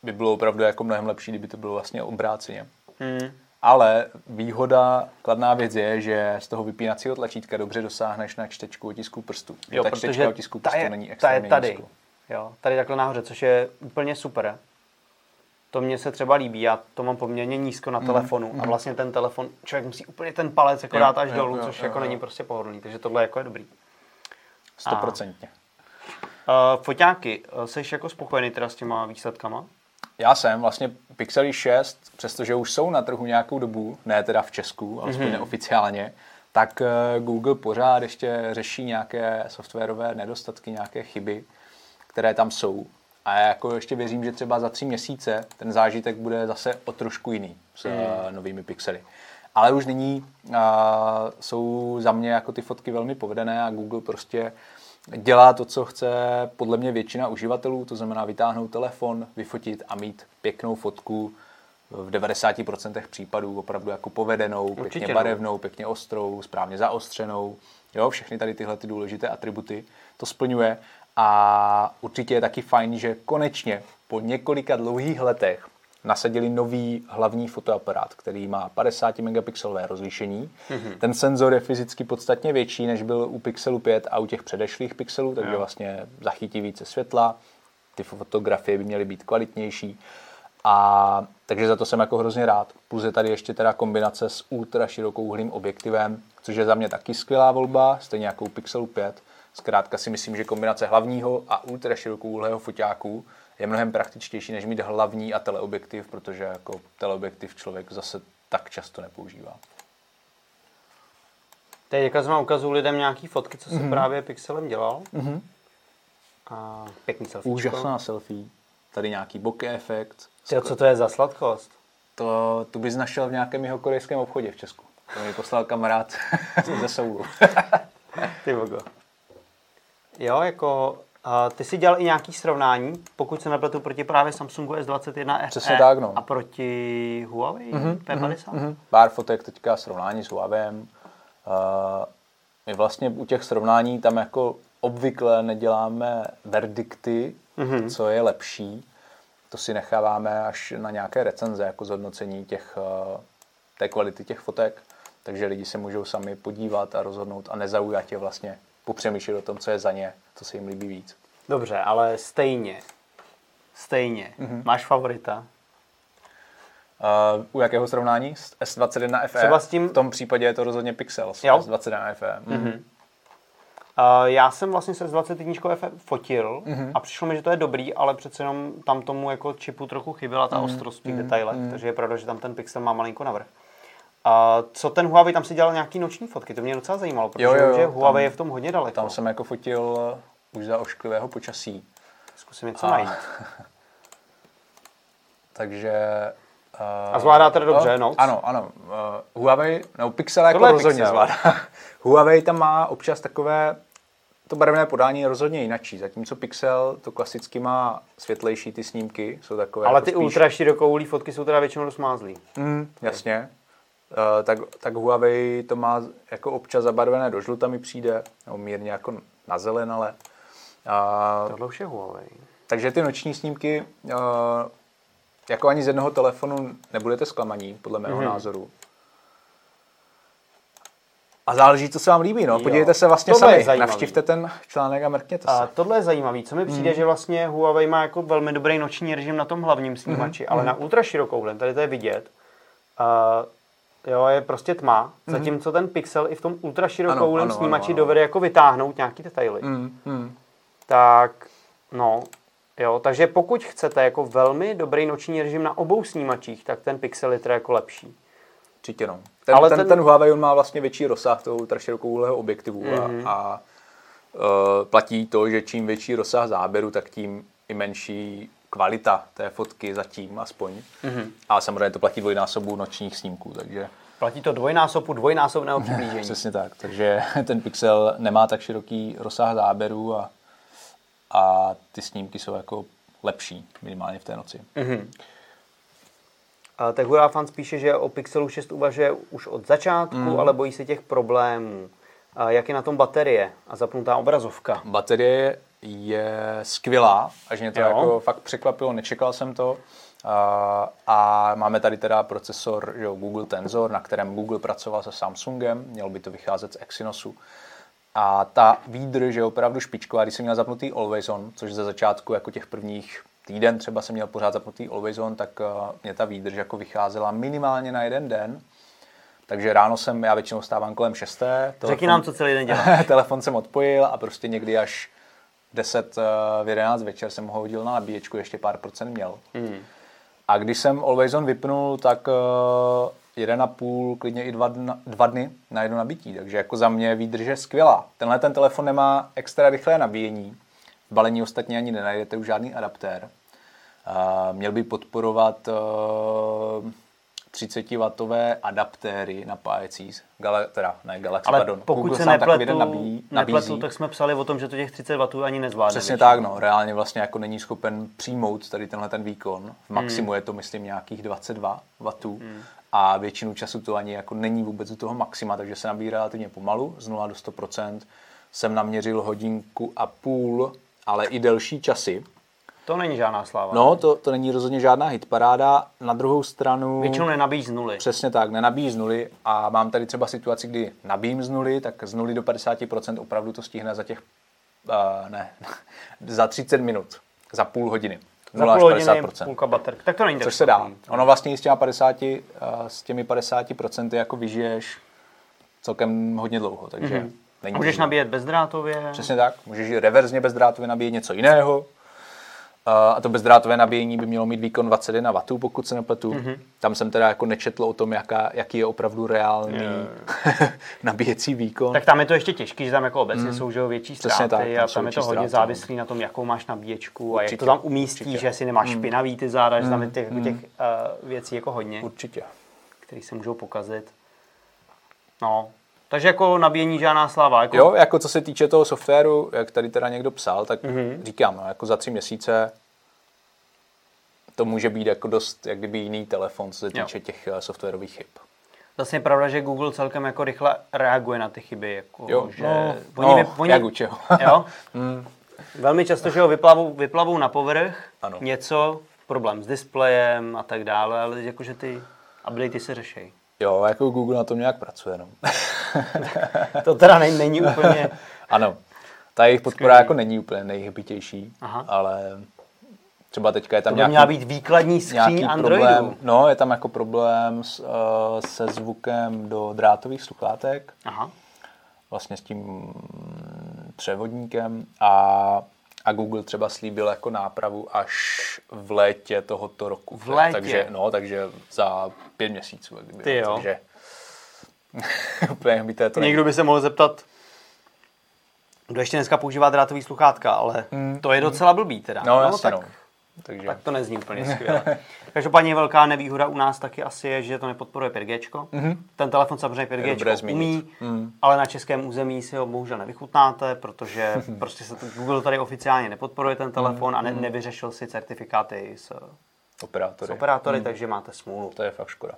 by bylo opravdu jako mnohem lepší, kdyby to bylo vlastně obráceně. Mm. Ale výhoda, kladná věc je, že z toho vypínacího tlačítka dobře dosáhneš na čtečku otisku prstů. Jo, ta čtečka otisku prstů je, není ta je tady. Nízko. Jo, tady takhle nahoře, což je úplně super. To mně se třeba líbí, já to mám poměrně nízko na telefonu mm, a vlastně ten telefon, člověk musí úplně ten palec jako dát až jo, dolů, jo, což jo, jako jo. není prostě pohodlný, takže tohle jako je dobrý. Stoprocentně. Uh, foťáky, jsi jako spokojený teda s těma výsledkama? Já jsem vlastně Pixely 6, přestože už jsou na trhu nějakou dobu, ne teda v Česku, ale mm-hmm. neoficiálně, tak Google pořád ještě řeší nějaké softwarové nedostatky, nějaké chyby, které tam jsou. A já jako ještě věřím, že třeba za tři měsíce ten zážitek bude zase o trošku jiný s mm. novými pixely. Ale už nyní uh, jsou za mě jako ty fotky velmi povedené a Google prostě dělá to, co chce podle mě většina uživatelů, to znamená vytáhnout telefon, vyfotit a mít pěknou fotku v 90% případů opravdu jako povedenou, Určitě pěkně no. barevnou, pěkně ostrou, správně zaostřenou. Jo, všechny tady tyhle ty důležité atributy to splňuje a určitě je taky fajn, že konečně po několika dlouhých letech nasadili nový hlavní fotoaparát, který má 50 megapixelové rozlišení. Mm-hmm. Ten senzor je fyzicky podstatně větší, než byl u Pixelu 5 a u těch předešlých pixelů, takže jo. vlastně zachytí více světla, ty fotografie by měly být kvalitnější. A takže za to jsem jako hrozně rád. Plus je tady ještě teda kombinace s ultra širokouhlým objektivem, což je za mě taky skvělá volba, stejně jako u Pixelu 5. Zkrátka si myslím, že kombinace hlavního a ultra širokouhlého foťáku je mnohem praktičtější, než mít hlavní a teleobjektiv, protože jako teleobjektiv člověk zase tak často nepoužívá. Teď jsem ukazuju lidem nějaký fotky, co se mm-hmm. právě Pixelem dělal. Mm-hmm. A pěkný selfie. Úžasná selfie. Tady nějaký bokeh efekt. Ty, co to je za sladkost? To tu bys našel v nějakém jeho korejském obchodě v Česku. To mi poslal kamarád [LAUGHS] ze Soulu. Ty bogo. Jo, jako ty jsi dělal i nějaký srovnání, pokud se nepletu, proti právě Samsungu S21 FE tak, no. a proti Huawei mm-hmm, P50? Mm-hmm. Pár fotek teďka srovnání s Huawei. Uh, my vlastně u těch srovnání tam jako obvykle neděláme verdikty, mm-hmm. co je lepší. To si necháváme až na nějaké recenze, jako zhodnocení těch, uh, té kvality těch fotek. Takže lidi se můžou sami podívat a rozhodnout a nezaujat je vlastně popřemýšlet o tom, co je za ně, co se jim líbí víc. Dobře, ale stejně, stejně, mm-hmm. máš favorita? Uh, u jakého srovnání? S S21 FE? Třeba s tím... V tom případě je to rozhodně Pixel s jo? S21 FE. Mm. Mm-hmm. Uh, já jsem vlastně se S21 FE fotil mm-hmm. a přišlo mi, že to je dobrý, ale přece jenom tam tomu jako čipu trochu chyběla ta mm-hmm. ostrost v těch mm-hmm. detailech, mm-hmm. takže je pravda, že tam ten Pixel má malinko navrh. A co ten Huawei, tam si dělal nějaký noční fotky, to mě docela zajímalo, protože jo, jo, že Huawei tam, je v tom hodně daleko. Tam jsem jako fotil už za ošklivého počasí. Zkusím něco a... najít. [LAUGHS] Takže... Uh, a zvládá teda dobře, no? Ano, ano. Uh, Huawei, no Pixel jako rozhodně Pixel. zvládá. [LAUGHS] Huawei tam má občas takové to barevné podání je rozhodně jinačí, zatímco Pixel to klasicky má světlejší ty snímky, jsou takové Ale jako ty spíš... ultra širokouhlý fotky jsou teda většinou rozmázlý. Mm, jasně. Uh, tak, tak Huawei to má jako občas zabarvené do žluta mi přijde, nebo mírně jako na zelen, ale... Uh, Tohle už je Huawei. Takže ty noční snímky, uh, jako ani z jednoho telefonu nebudete zklamaní, podle mého mm-hmm. názoru. A záleží, co se vám líbí. No. Podívejte se vlastně tohle sami, navštivte ten článek a mrkněte se. A tohle je zajímavé. Co mi přijde, mm. že vlastně Huawei má jako velmi dobrý noční režim na tom hlavním snímači, mm. ale mm. na ultra širokou tady to je vidět. Uh, Jo, je prostě tma, mm-hmm. zatímco ten pixel i v tom ultraširokouhlém snímači ano, ano. dovede jako vytáhnout nějaký detaily. Mm-hmm. Tak, no, jo, takže pokud chcete jako velmi dobrý noční režim na obou snímačích, tak ten pixel je teda jako lepší. Určitě no. ten, Ale ten, ten, ten Huawei on má vlastně větší rozsah toho ultraširokouhlého objektivu mm-hmm. a, a uh, platí to, že čím větší rozsah záběru, tak tím i menší kvalita té fotky zatím aspoň. Mm-hmm. A samozřejmě to platí dvojnásobu nočních snímků, takže... Platí to dvojnásobu dvojnásobného [LAUGHS] přiblížení. Přesně tak, takže [LAUGHS] ten pixel nemá tak široký rozsah záběru a, a ty snímky jsou jako lepší, minimálně v té noci. Mm-hmm. Tehura fan spíše, že o Pixelu 6 uvažuje už od začátku, mm. ale bojí se těch problémů. A jak je na tom baterie a zapnutá obrazovka? Baterie je skvělá, až mě to jo. jako fakt překvapilo, nečekal jsem to. A, a máme tady teda procesor že Google Tensor, na kterém Google pracoval se Samsungem, měl by to vycházet z Exynosu. A ta výdrž je opravdu špičková, když jsem měl zapnutý Always On, což ze začátku jako těch prvních týden třeba jsem měl pořád zapnutý Always On, tak uh, mě ta výdrž jako vycházela minimálně na jeden den. Takže ráno jsem, já většinou stávám kolem 6. Telefon, Řekni nám, co celý den dělá. [LAUGHS] telefon jsem odpojil a prostě někdy až 10 uh, v 11 večer jsem ho hodil na nabíječku, ještě pár procent měl. Mm. A když jsem Always On vypnul, tak uh, jeden a půl, klidně i dva, dna, dva dny na jedno nabití. Takže jako za mě výdrž skvělá. Tenhle ten telefon nemá extra rychlé nabíjení. V balení ostatně ani nenajdete už žádný adaptér. Uh, měl by podporovat uh, 30W adaptéry napájecí, Gala, teda ne Galaxy, Ale pardon. pokud Google se nepletu, nabíjí, nepletu, tak jsme psali o tom, že to těch 30 W ani nezvládne. Přesně tak, no. Reálně vlastně jako není schopen přijmout tady tenhle ten výkon. V maximu hmm. je to, myslím, nějakých 22 W. Hmm. A většinu času to ani jako není vůbec u toho maxima, takže se nabíjí relativně pomalu, z 0 do 100%. Jsem naměřil hodinku a půl, ale i delší časy. To není žádná sláva. No, to, to není rozhodně žádná hitparáda. Na druhou stranu... Většinou nenabíjí z nuly. Přesně tak, nenabíjí z nuly a mám tady třeba situaci, kdy nabíjím z nuly, tak z nuly do 50% opravdu to stihne za těch, uh, ne, [LAUGHS] za 30 minut, za půl hodiny. Za půl hodiny 50%. půlka baterk. Tak to není tak Což se dá. Ono vlastně s těmi 50, uh, s těmi 50% jako vyžiješ celkem hodně dlouho, takže mm-hmm. není Můžeš nabíjet bezdrátově. Přesně tak, můžeš reverzně bezdrátově nabíjet něco jiného, a to bezdrátové nabíjení by mělo mít výkon 21 W, pokud se nepletu. Mm-hmm. Tam jsem teda jako nečetl o tom, jaká, jaký je opravdu reálný yeah. [LAUGHS] nabíjecí výkon. Tak tam je to ještě těžký, že tam jako obecně mm. jsou že větší ztráty tak, tam a tam je to hodně ztráty. No. závislý na tom, jakou máš nabíječku Určitě. a jak to tam umístí, Určitě. že si nemáš mm. špinavý ty záda, že tam je těch, mm. těch uh, věcí jako hodně. Určitě. Které se můžou pokazit. No, takže jako nabíjení žádná sláva. Jako... Jo, jako co se týče toho softwaru, jak tady teda někdo psal, tak mm-hmm. říkám, no, jako za tři měsíce to může být jako dost jak kdyby jiný telefon, co se týče jo. těch uh, softwarových chyb. Vlastně je pravda, že Google celkem jako rychle reaguje na ty chyby. Jako, jo, že no, oni, no, oni, jak u čeho. jo? [LAUGHS] mm. Velmi často, že ho vyplavou, vyplavou na povrch ano. něco, problém s displejem a tak dále, ale jakože ty updaty se řeší. Jo, jako Google na tom nějak pracuje, no. [LAUGHS] to teda není, není úplně... [LAUGHS] ano, ta jejich podpora Skvělý. jako není úplně nejhybitější, ale třeba teďka je tam to nějaký, měla být výkladní skříň Androidu. Problém, no, je tam jako problém s, uh, se zvukem do drátových sluchátek. Aha. Vlastně s tím převodníkem a a Google třeba slíbil jako nápravu až v létě tohoto roku. V létě? Takže, no, takže za pět měsíců. Kdyby, Ty jo. Takže [LAUGHS] úplně by to Někdo by se mohl zeptat, kdo ještě dneska používá drátový sluchátka, ale mm. to je docela blbý teda. No, no jasně, tak, no. Takže... Tak to nezní úplně [LAUGHS] skvěle. Každopádně velká nevýhoda u nás taky asi je, že to nepodporuje 5G. Mm-hmm. Ten telefon samozřejmě 5G umí, mm. ale na českém území si ho bohužel nevychutnáte, protože [LAUGHS] prostě se to, Google tady oficiálně nepodporuje ten telefon mm. a ne, mhm. nevyřešil si certifikáty s operátory, s operátory mm. takže máte smůlu. To je fakt škoda.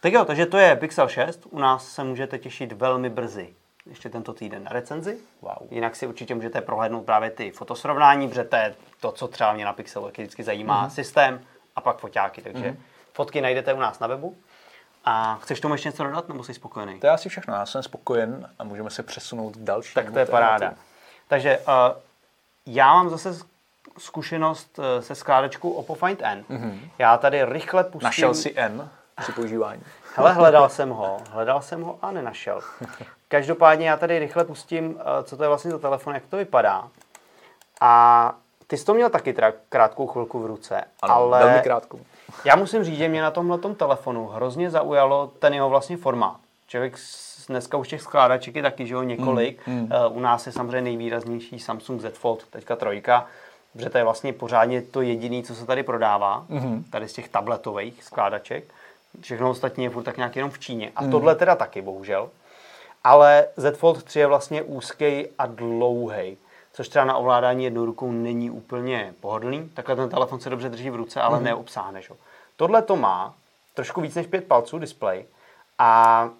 Tak jo, takže to je Pixel 6. U nás se můžete těšit velmi brzy ještě tento týden na recenzi. Wow. Jinak si určitě můžete prohlédnout právě ty fotosrovnání, protože to je to, co třeba mě na Pixelu vždycky zajímá, mm-hmm. systém a pak foťáky. Takže mm-hmm. fotky najdete u nás na webu. A chceš tomu ještě něco dodat, nebo jsi spokojený? To je asi všechno, já jsem spokojen a můžeme se přesunout k dalšímu. Tak to je paráda. Takže uh, já mám zase zkušenost uh, se skládačkou Oppo Find N. Mm-hmm. Já tady rychle pustím... Našel si N při používání. Hele, hledal [LAUGHS] jsem ho, hledal jsem ho a nenašel. Každopádně já tady rychle pustím, eh, co to je vlastně za telefon, jak to vypadá. A ty jsi to měl taky teda krátkou chvilku v ruce. Ano, ale velmi krátkou. [LAUGHS] Já musím říct, že mě na tomhle telefonu hrozně zaujalo ten jeho vlastně formát. Člověk dneska už těch skládaček je taky, že jo, několik. Mm, mm. Uh, u nás je samozřejmě nejvýraznější Samsung Z Fold, teďka trojka, protože to je vlastně pořádně to jediné, co se tady prodává, mm. tady z těch tabletových skládaček. Všechno ostatní je furt tak nějak jenom v Číně. A mm. tohle teda taky, bohužel. Ale Z Fold 3 je vlastně úzký a dlouhý, což třeba na ovládání jednou rukou není úplně pohodlný. Takhle ten telefon se dobře drží v ruce, ale mm. neobsáhneš ho. Tohle to má trošku víc než pět palců display a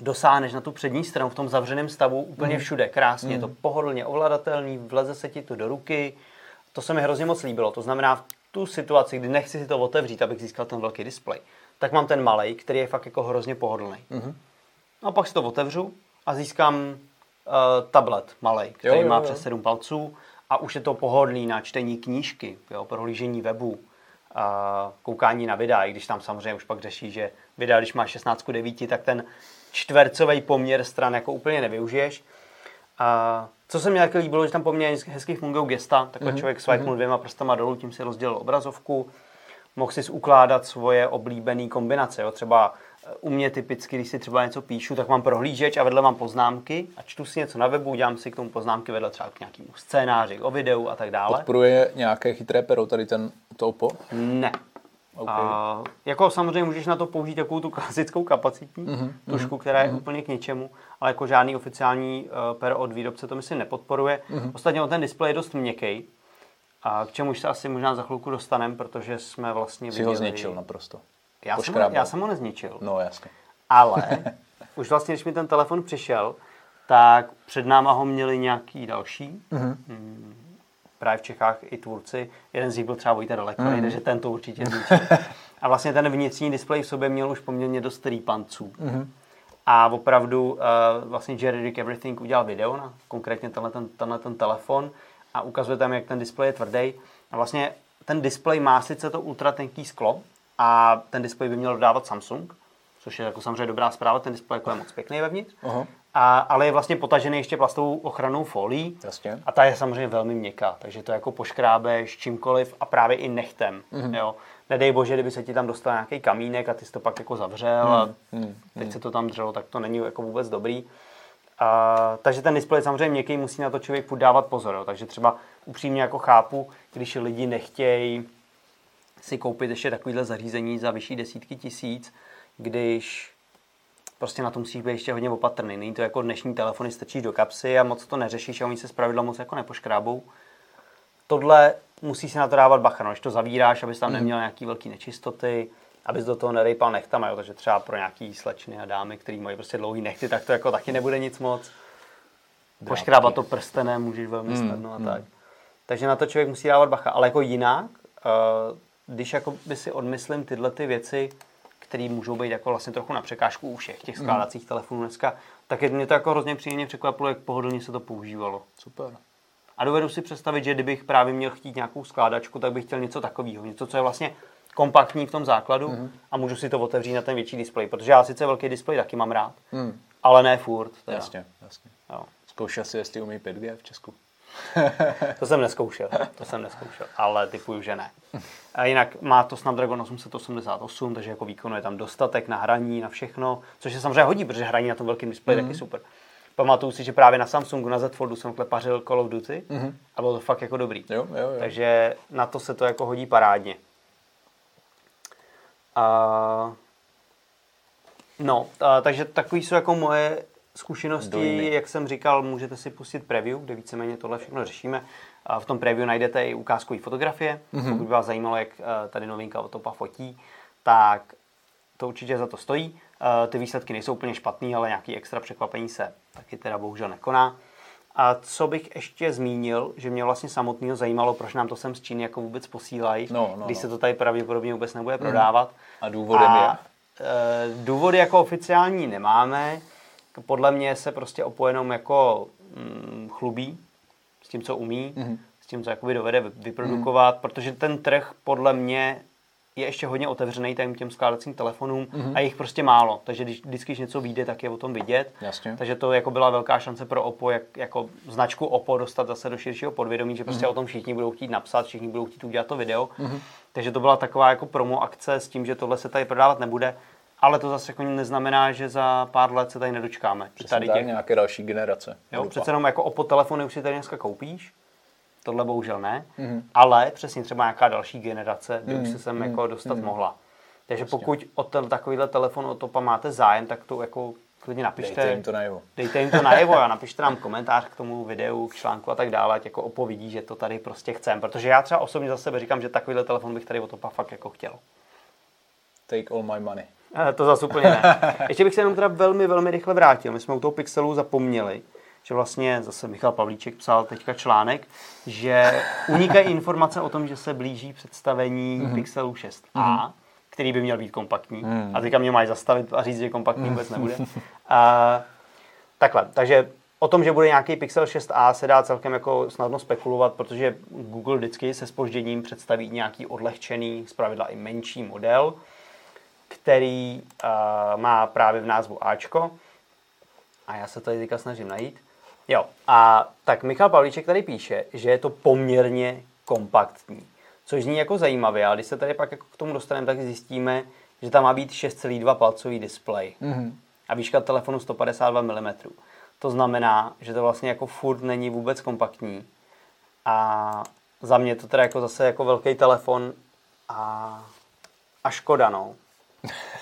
dosáhneš na tu přední stranu v tom zavřeném stavu úplně mm. všude. Krásně, mm. je to mhm. pohodlně ovladatelný, vleze se ti to do ruky. To se mi hrozně moc líbilo. To znamená, v tu situaci, kdy nechci si to otevřít, abych získal ten velký displej, tak mám ten malý, který je fakt jako hrozně pohodlný. Mm. A pak si to otevřu a získám uh, tablet malý, který jo, jo, má jo. přes 7 palců a už je to pohodlný na čtení knížky, jo, prohlížení webu, a koukání na videa, i když tam samozřejmě už pak řeší, že videa, když má 16 k 9, tak ten čtvercový poměr stran jako úplně nevyužiješ. A co se mi taky líbilo, že tam poměrně hezky fungují gesta, takhle mm-hmm. člověk swipenul mm-hmm. dvěma prstama dolů, tím si rozdělil obrazovku, mohl si ukládat svoje oblíbené kombinace, jo? třeba u mě typicky, když si třeba něco píšu, tak mám prohlížeč a vedle mám poznámky a čtu si něco na webu, dělám si k tomu poznámky vedle třeba k nějakému scénáři, o videu a tak dále. Podporuje nějaké chytré pero tady ten to Oppo? Ne. Okay. A, jako samozřejmě můžeš na to použít takovou tu klasickou kapacitní mm-hmm, tušku, která je mm-hmm. úplně k ničemu, ale jako žádný oficiální uh, pero od výrobce to myslím nepodporuje. Mm-hmm. Ostatně ten displej je dost měkký, a k čemu se asi možná za chvilku dostaneme, protože jsme vlastně viděli... ho zničil naprosto. Já jsem, já jsem ho nezničil. No jasně. [LAUGHS] Ale [LAUGHS] už vlastně, když mi ten telefon přišel, tak před náma ho měli nějaký další. Mm-hmm. Hmm, právě v Čechách i tvůrci. Jeden z nich byl třeba Vojta daleko, mm-hmm. že ten to určitě zničil. [LAUGHS] A vlastně ten vnitřní displej v sobě měl už poměrně dost rýpanců. Mm-hmm. A opravdu uh, vlastně Jerry Rick Everything udělal video na konkrétně tenhle ten, tenhle ten telefon a ukazuje tam, jak ten displej je tvrdý. A vlastně ten displej má sice to ultra tenký sklo, a ten displej by měl dodávat Samsung, což je jako samozřejmě dobrá zpráva, ten displej jako je moc pěkný vevnitř, uh-huh. a, ale je vlastně potažený ještě plastovou ochranou folí Jasně. a ta je samozřejmě velmi měkká, takže to jako poškrábeš čímkoliv a právě i nechtem, uh-huh. jo. Nedej bože, kdyby se ti tam dostal nějaký kamínek a ty jsi to pak jako zavřel uh-huh. a mhm. teď se to tam dřelo, tak to není jako vůbec dobrý. A, takže ten displej samozřejmě měkký, musí na to člověk dávat pozor. Jo. Takže třeba upřímně jako chápu, když lidi nechtějí si koupit ještě takovýhle zařízení za vyšší desítky tisíc, když prostě na tom musíš být ještě hodně opatrný. Není to jako dnešní telefony, strčíš do kapsy a moc to neřešíš a oni se zpravidla moc jako nepoškrábou. Tohle musí si na to dávat bacha, no, když to zavíráš, abys tam mm. neměl nějaký velký nečistoty, abys do toho nerejpal nechtama, jo, takže třeba pro nějaký slečny a dámy, který mají prostě dlouhý nechty, tak to jako taky nebude nic moc. Poškrábat to prstenem můžeš velmi mm. snadno a mm. tak. Takže na to člověk musí dávat bacha, ale jako jinak, uh, když jako by si odmyslím tyhle ty věci, které můžou být jako vlastně trochu na překážku u všech těch skládacích mm. telefonů dneska, tak je mě to jako hrozně příjemně překvapilo, jak pohodlně se to používalo. Super. A dovedu si představit, že kdybych právě měl chtít nějakou skládačku, tak bych chtěl něco takového. Něco, co je vlastně kompaktní v tom základu mm. a můžu si to otevřít na ten větší displej. Protože já sice velký displej taky mám rád, mm. ale ne furt. Teda. Jasně, jasně. Jo. Zkoušel si, jestli umí 5G v Česku. [LAUGHS] to jsem neskoušel, to jsem neskoušel, ale typuju, že ne. A jinak má to Snapdragon 888, takže jako výkonu je tam dostatek na hraní, na všechno, což se samozřejmě hodí, protože hraní na tom velkém displeji mm-hmm. taky super. Pamatuju si, že právě na Samsungu, na Z Foldu jsem klepařil Call of Duty mm-hmm. a bylo to fakt jako dobrý. Jo, jo, jo. Takže na to se to jako hodí parádně. A... No, a, takže takový jsou jako moje zkušenosti, Dojmy. jak jsem říkal, můžete si pustit preview, kde víceméně tohle všechno řešíme. V tom preview najdete i ukázkové fotografie. Mm-hmm. Pokud by vás zajímalo, jak eh, tady novinka od Topa fotí, tak to určitě za to stojí. Eh, ty výsledky nejsou úplně špatný, ale nějaký extra překvapení se taky teda bohužel nekoná. A co bych ještě zmínil, že mě vlastně samotného zajímalo, proč nám to sem z Číny jako vůbec posílají, no, no, když no. se to tady pravděpodobně vůbec nebude mhm. prodávat. A důvodem a, je? E, důvody jako oficiální nemáme. Podle mě se prostě Oppo jenom jako mm, chlubí s tím, co umí, mm-hmm. s tím, co jakoby dovede vyprodukovat, mm-hmm. protože ten trh podle mě je ještě hodně otevřený těm, těm skládacím telefonům mm-hmm. a jich prostě málo. Takže když vždycky, když něco vyjde, tak je o tom vidět. Jasně. Takže to jako byla velká šance pro Oppo, jak, jako značku Oppo dostat zase do širšího podvědomí, že prostě mm-hmm. o tom všichni budou chtít napsat, všichni budou chtít udělat to video. Mm-hmm. Takže to byla taková jako promo akce s tím, že tohle se tady prodávat nebude, ale to zase jako neznamená, že za pár let se tady nedočkáme. Přesně tady těch... nějaké další generace. Jo, přece jenom jako Oppo telefony už si tady dneska koupíš, tohle bohužel ne, mm-hmm. ale přesně třeba nějaká další generace by mm-hmm. už se sem mm-hmm. jako dostat mm-hmm. mohla. Takže Vlastně. pokud o ten, takovýhle telefon od Topa máte zájem, tak to jako klidně napište. Dejte jim to najevo. Dejte jim to najevo a napište nám komentář k tomu videu, k článku a tak dále, ať jako opovidí, že to tady prostě chcem. Protože já třeba osobně za sebe říkám, že takovýhle telefon bych tady od Topa fakt jako chtěl. Take all my money. To zase úplně ne. [LAUGHS] Ještě bych se jenom teda velmi, velmi rychle vrátil. My jsme u toho Pixelu zapomněli, že vlastně zase Michal Pavlíček psal teďka článek, že unikají [LAUGHS] informace o tom, že se blíží představení mm-hmm. Pixelu 6a. Mm-hmm který by měl být kompaktní. Hmm. A teďka mě máš zastavit a říct, že kompaktní vůbec [LAUGHS] nebude. a, takhle, takže o tom, že bude nějaký Pixel 6a se dá celkem jako snadno spekulovat, protože Google vždycky se spožděním představí nějaký odlehčený, zpravidla i menší model, který uh, má právě v názvu Ačko. A já se tady teďka snažím najít. Jo, a tak Michal Pavlíček tady píše, že je to poměrně kompaktní. Což zní jako zajímavé, ale když se tady pak jako k tomu dostaneme, tak zjistíme, že tam má být 6,2 palcový displej mm-hmm. a výška telefonu 152 mm. To znamená, že to vlastně jako furt není vůbec kompaktní a za mě to teda jako zase jako velký telefon a, a škoda, no.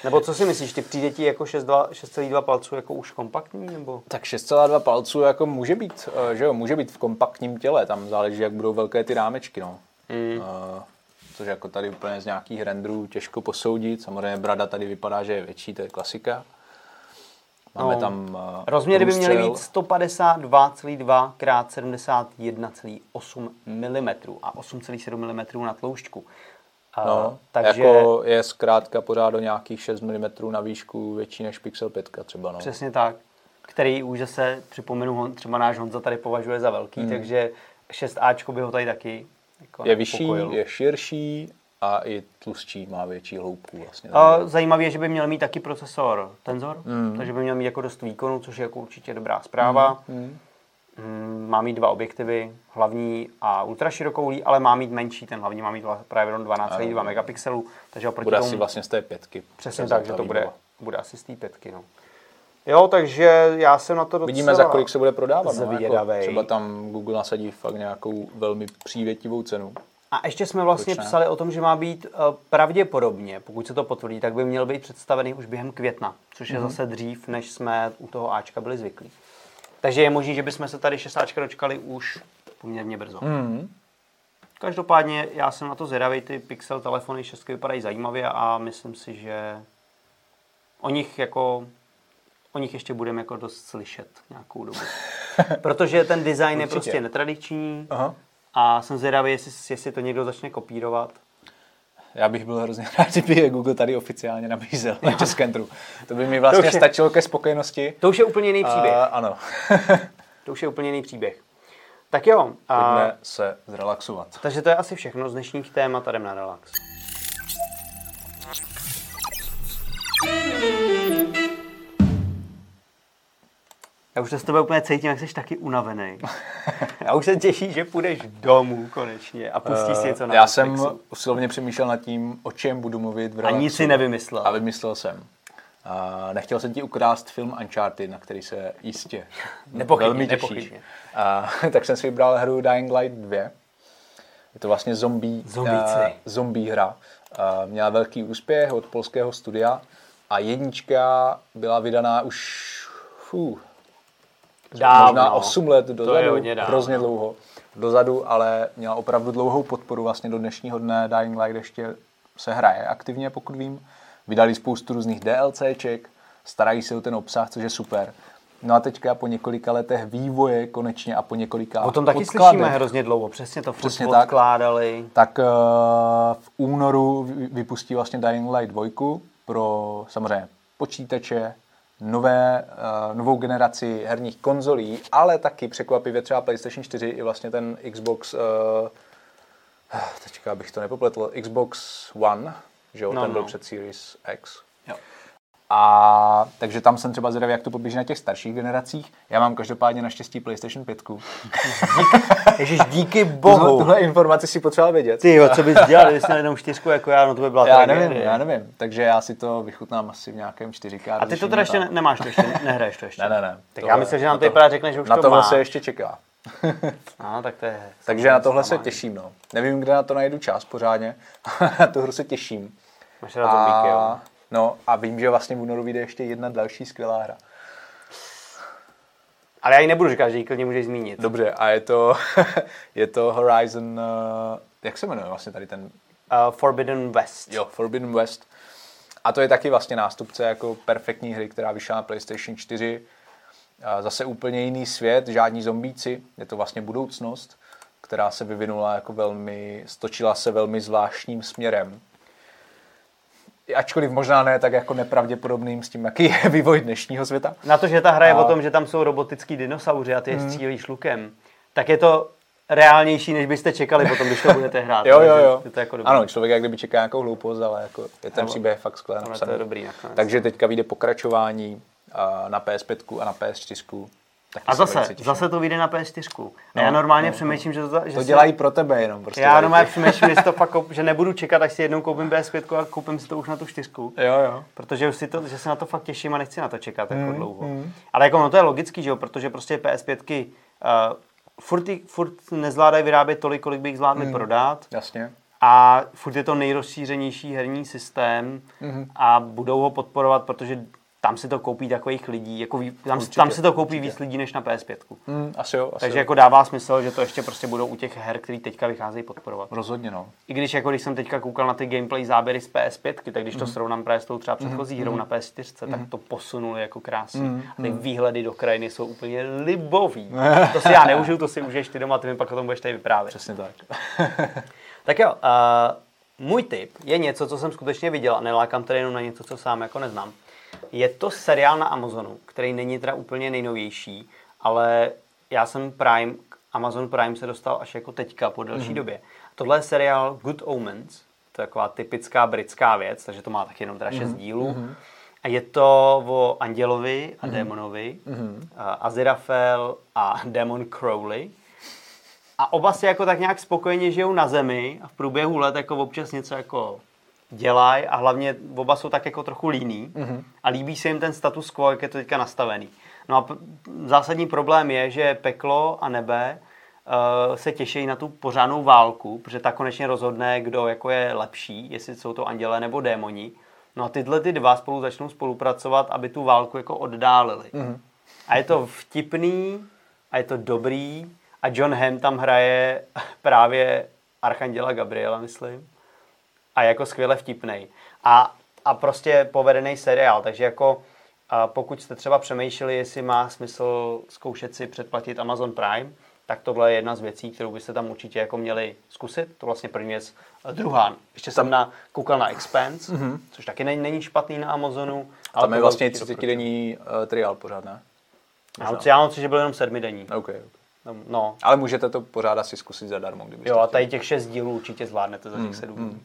Nebo co si myslíš, ty přijde ti jako 6,2 palců jako už kompaktní? Nebo? Tak 6,2 palců jako může být, eh, že jo, může být v kompaktním těle, tam záleží, jak budou velké ty rámečky, no. Mm. Uh, což jako tady úplně z nějakých renderů těžko posoudit. Samozřejmě brada tady vypadá, že je větší, to je klasika. Máme no, tam uh, Rozměry by měly být 152,2 x 71,8 mm a 8,7 mm na tloušťku. Uh, no, takže jako je zkrátka pořád do nějakých 6 mm na výšku větší než Pixel 5 třeba. No. Přesně tak. Který už zase, připomenu, třeba náš Honza tady považuje za velký, mm. takže 6Ačko by ho tady taky jako je vyšší, pokojil. je širší a i tlustší, má větší hloubku. Vlastně. A zajímavé je, že by měl mít taky procesor Tensor, mm. takže by měl mít jako dost výkonu, což je jako určitě dobrá zpráva. Mm. Mm, má mít dva objektivy, hlavní a ultraširokoulý, ale má mít menší, ten hlavní má mít právě 12,2 megapixelů, takže oproti bude tomu... asi vlastně z té pětky. Přesně tak, že to bude, bude asi z té pětky, no. Jo, takže já jsem na to docela Vidíme, za kolik se bude prodávat. No, jako třeba tam Google nasadí fakt nějakou velmi přívětivou cenu. A ještě jsme vlastně psali o tom, že má být uh, pravděpodobně, pokud se to potvrdí, tak by měl být představený už během května, což je mm-hmm. zase dřív, než jsme u toho Ačka byli zvyklí. Takže je možné, že bychom se tady 6 Ačka dočkali už poměrně brzo. Mm-hmm. Každopádně já jsem na to zvědavý, ty Pixel telefony 6 vypadají zajímavě a myslím si, že o nich jako o nich ještě budeme jako dost slyšet nějakou dobu. [LAUGHS] Protože ten design je prostě netradiční Aha. a jsem zvědavý, jestli, jestli to někdo začne kopírovat. Já bych byl hrozně [LAUGHS] rád, kdyby je Google tady oficiálně nabízel na [LAUGHS] českém trhu. To by mi vlastně je, stačilo ke spokojenosti. To už je úplně jiný příběh. Uh, ano. [LAUGHS] to už je úplně jiný příběh. Tak jo. Pojďme se zrelaxovat. Takže to je asi všechno z dnešních témat a jdem na relax. Já už se s tebe úplně cítím, jak jsi taky unavený. [LAUGHS] Já už se těší, že půjdeš domů konečně a pustíš si něco na Já jsem usilovně přemýšlel nad tím, o čem budu mluvit v relaxu. A nic si nevymyslel. A vymyslel jsem. A nechtěl jsem ti ukrást film Uncharted, na který se jistě [LAUGHS] nepochybně, velmi těšíš. A, [LAUGHS] tak jsem si vybral hru Dying Light 2. Je to vlastně zombie, uh, zombie hra. Uh, měla velký úspěch od polského studia a jednička byla vydaná už fuh, Dávno. možná 8 let dozadu, hrozně dlouho dozadu, ale měla opravdu dlouhou podporu vlastně do dnešního dne. Dying Light ještě se hraje aktivně, pokud vím. Vydali spoustu různých DLCček, starají se o ten obsah, což je super. No a teďka po několika letech vývoje konečně a po několika O tom taky odkladech, slyšíme hrozně dlouho, přesně to přesně tak, odkládali. Tak uh, v únoru vypustí vlastně Dying Light 2 pro samozřejmě počítače, nové, uh, novou generaci herních konzolí, ale taky překvapivě třeba PlayStation 4 i vlastně ten Xbox, uh, teďka bych to nepopletl, Xbox One, že jo, no, ten byl no. před Series X. Jo. A takže tam jsem třeba zvědavý, jak to poběží na těch starších generacích. Já mám každopádně naštěstí PlayStation 5. Ježíš, díky bohu. Tuhle, tuhle informaci si potřeboval vědět. Ty jo, co bys dělal, kdybys měl jenom čtyřku jako já, no to by byla Já tragédie. nevím, já nevím. Takže já si to vychutnám asi v nějakém 4K. A ty to teda ještě ne- nemáš, to ještě nehraješ to ještě. Ne, ne, ne. Tak já myslím, že nám to vypadá řekne, že už Na to tohle má. se ještě čeká. A, [LAUGHS] tak to je... [LAUGHS] Takže na tohle se těším, no. Nevím, kde na to najdu čas pořádně. [LAUGHS] na tu hru se těším. Máš rád zombíky, jo. No a vím, že vlastně v únoru vyjde ještě jedna další skvělá hra. Ale já ji nebudu říkat, že ji klidně můžeš zmínit. Dobře, a je to, [LAUGHS] je to Horizon, uh, jak se jmenuje vlastně tady ten, Uh, Forbidden West. jo, Forbidden West. A to je taky vlastně nástupce jako perfektní hry, která vyšla na PlayStation 4. A zase úplně jiný svět, žádní zombíci, je to vlastně budoucnost, která se vyvinula jako velmi, stočila se velmi zvláštním směrem. Ačkoliv možná ne tak jako nepravděpodobným s tím, jaký je [LAUGHS] vývoj dnešního světa. Na to, že ta hra je A- o tom, že tam jsou robotický dinosauři a ty je střílíš lukem, tak je to reálnější, než byste čekali potom, když to budete hrát. [LAUGHS] Jo, jo, jo. Je to jako dobrý. ano, člověk jak kdyby čeká nějakou hloupost, ale jako je ten Ano. příběh fakt skvěle Ale to napsaný. je dobrý nakonec. Takže teďka vyjde pokračování na PS5 a na PS4. Taky A zase, zase to vyjde na PS4. A No, já normálně no, přemýšlím, že to, že To dělají pro tebe jenom. Prostě Já normálně přemýšlím, jestli to [LAUGHS] fakt koup, že nebudu čekat, až si jednou koupím PS5 a koupím si to už na tu čtyřku. Jo, jo. Protože už si to, že se na to fakt těším a nechci na to čekat jako Mm, dlouho. Ale jako no to je logický, že jo, protože prostě PS5 uh, furt, ty- furt nezvládají vyrábět tolik, kolik by jich zvládli Mm. prodat. Jasně. A furt je to nejrozšířenější herní systém Mhm. a budou ho podporovat, protože tam si to koupí takových lidí, jako ví, tam, Určitě, tam si to koupí víc lidí než na PS5. Mm, asi jo, asi Takže jo. jako dává smysl, že to ještě prostě budou u těch her, které teďka vycházejí podporovat. Rozhodně, no. I když jako když jsem teďka koukal na ty gameplay záběry z PS5, tak když to srovnám právě s tou třeba předchozí hrou na PS4, tak to posunuli jako krásně. A ty výhledy do krajiny jsou úplně libový. [LAUGHS] to si já neužiju, to si užiješ ty doma, ty mi pak o tom budeš tady vyprávět. Přesně tak. [LAUGHS] Tak jo, uh, můj tip je něco, co jsem skutečně viděl a nelákám tady jenom na něco, co sám jako neznám. Je to seriál na Amazonu, který není teda úplně nejnovější, ale já jsem Prime, Amazon Prime se dostal až jako teďka po delší mm-hmm. době. Tohle je seriál Good Omens, to je taková typická britská věc, takže to má taky jenom teda šest mm-hmm. dílů. Mm-hmm. A je to o andělovi a mm-hmm. démonovi, mm-hmm. Aziraphale a démon Crowley. A oba si jako tak nějak spokojeně žijou na zemi a v průběhu let jako občas něco jako dělají a hlavně oba jsou tak jako trochu líní mm-hmm. a líbí se jim ten status quo, jak je to teďka nastavený. No a p- zásadní problém je, že peklo a nebe uh, se těší na tu pořádnou válku, protože ta konečně rozhodne, kdo jako je lepší, jestli jsou to andělé nebo démoni. No a tyhle ty dva spolu začnou spolupracovat, aby tu válku jako oddálili. Mm-hmm. A je to vtipný a je to dobrý a John Hamm tam hraje [LAUGHS] právě Archanděla Gabriela, myslím. A jako skvěle vtipnej. A, a prostě povedený seriál, takže jako a pokud jste třeba přemýšleli, jestli má smysl zkoušet si předplatit Amazon Prime, tak tohle je jedna z věcí, kterou byste tam určitě jako měli zkusit. To vlastně první věc. A Druhá, ještě jsem na, koukal na Expanse, mm-hmm. což taky není, není špatný na Amazonu. Ale tam je vlastně určitě 30 doporučuji. denní uh, trial pořád, ne? Já mám- Já mám že byl jenom sedmidenní. OK. okay. No, Ale můžete to pořád asi zkusit zadarmo, kdybyste Jo, a tady těch šest dílů určitě zvládnete za těch sedm dní.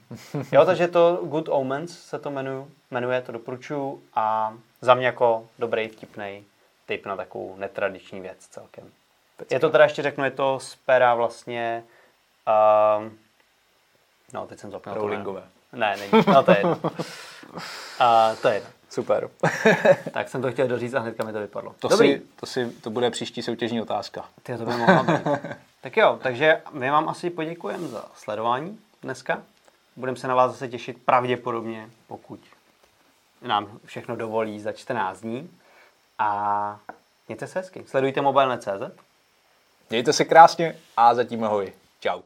Jo, takže to Good Omens se to jmenuje, jmenuje, to doporučuju a za mě jako dobrý, vtipný tip na takovou netradiční věc celkem. Je to teda ještě řeknu, je to z pera vlastně, um, no teď jsem zapomněl. Rowlingové. Ne, není, no to je jedno. [LAUGHS] Uh, to je jedno. Super. [LAUGHS] Tak jsem to chtěl doříct a hnedka mi to vypadlo. to, Dobrý. si, to, si, to bude příští soutěžní otázka. Ty to by mohla být. [LAUGHS] tak jo, takže my vám asi poděkujeme za sledování dneska. Budeme se na vás zase těšit pravděpodobně, pokud nám všechno dovolí za 14 dní. A mějte se hezky. Sledujte mobilné.cz. Mějte se krásně a zatím ahoj. Čau.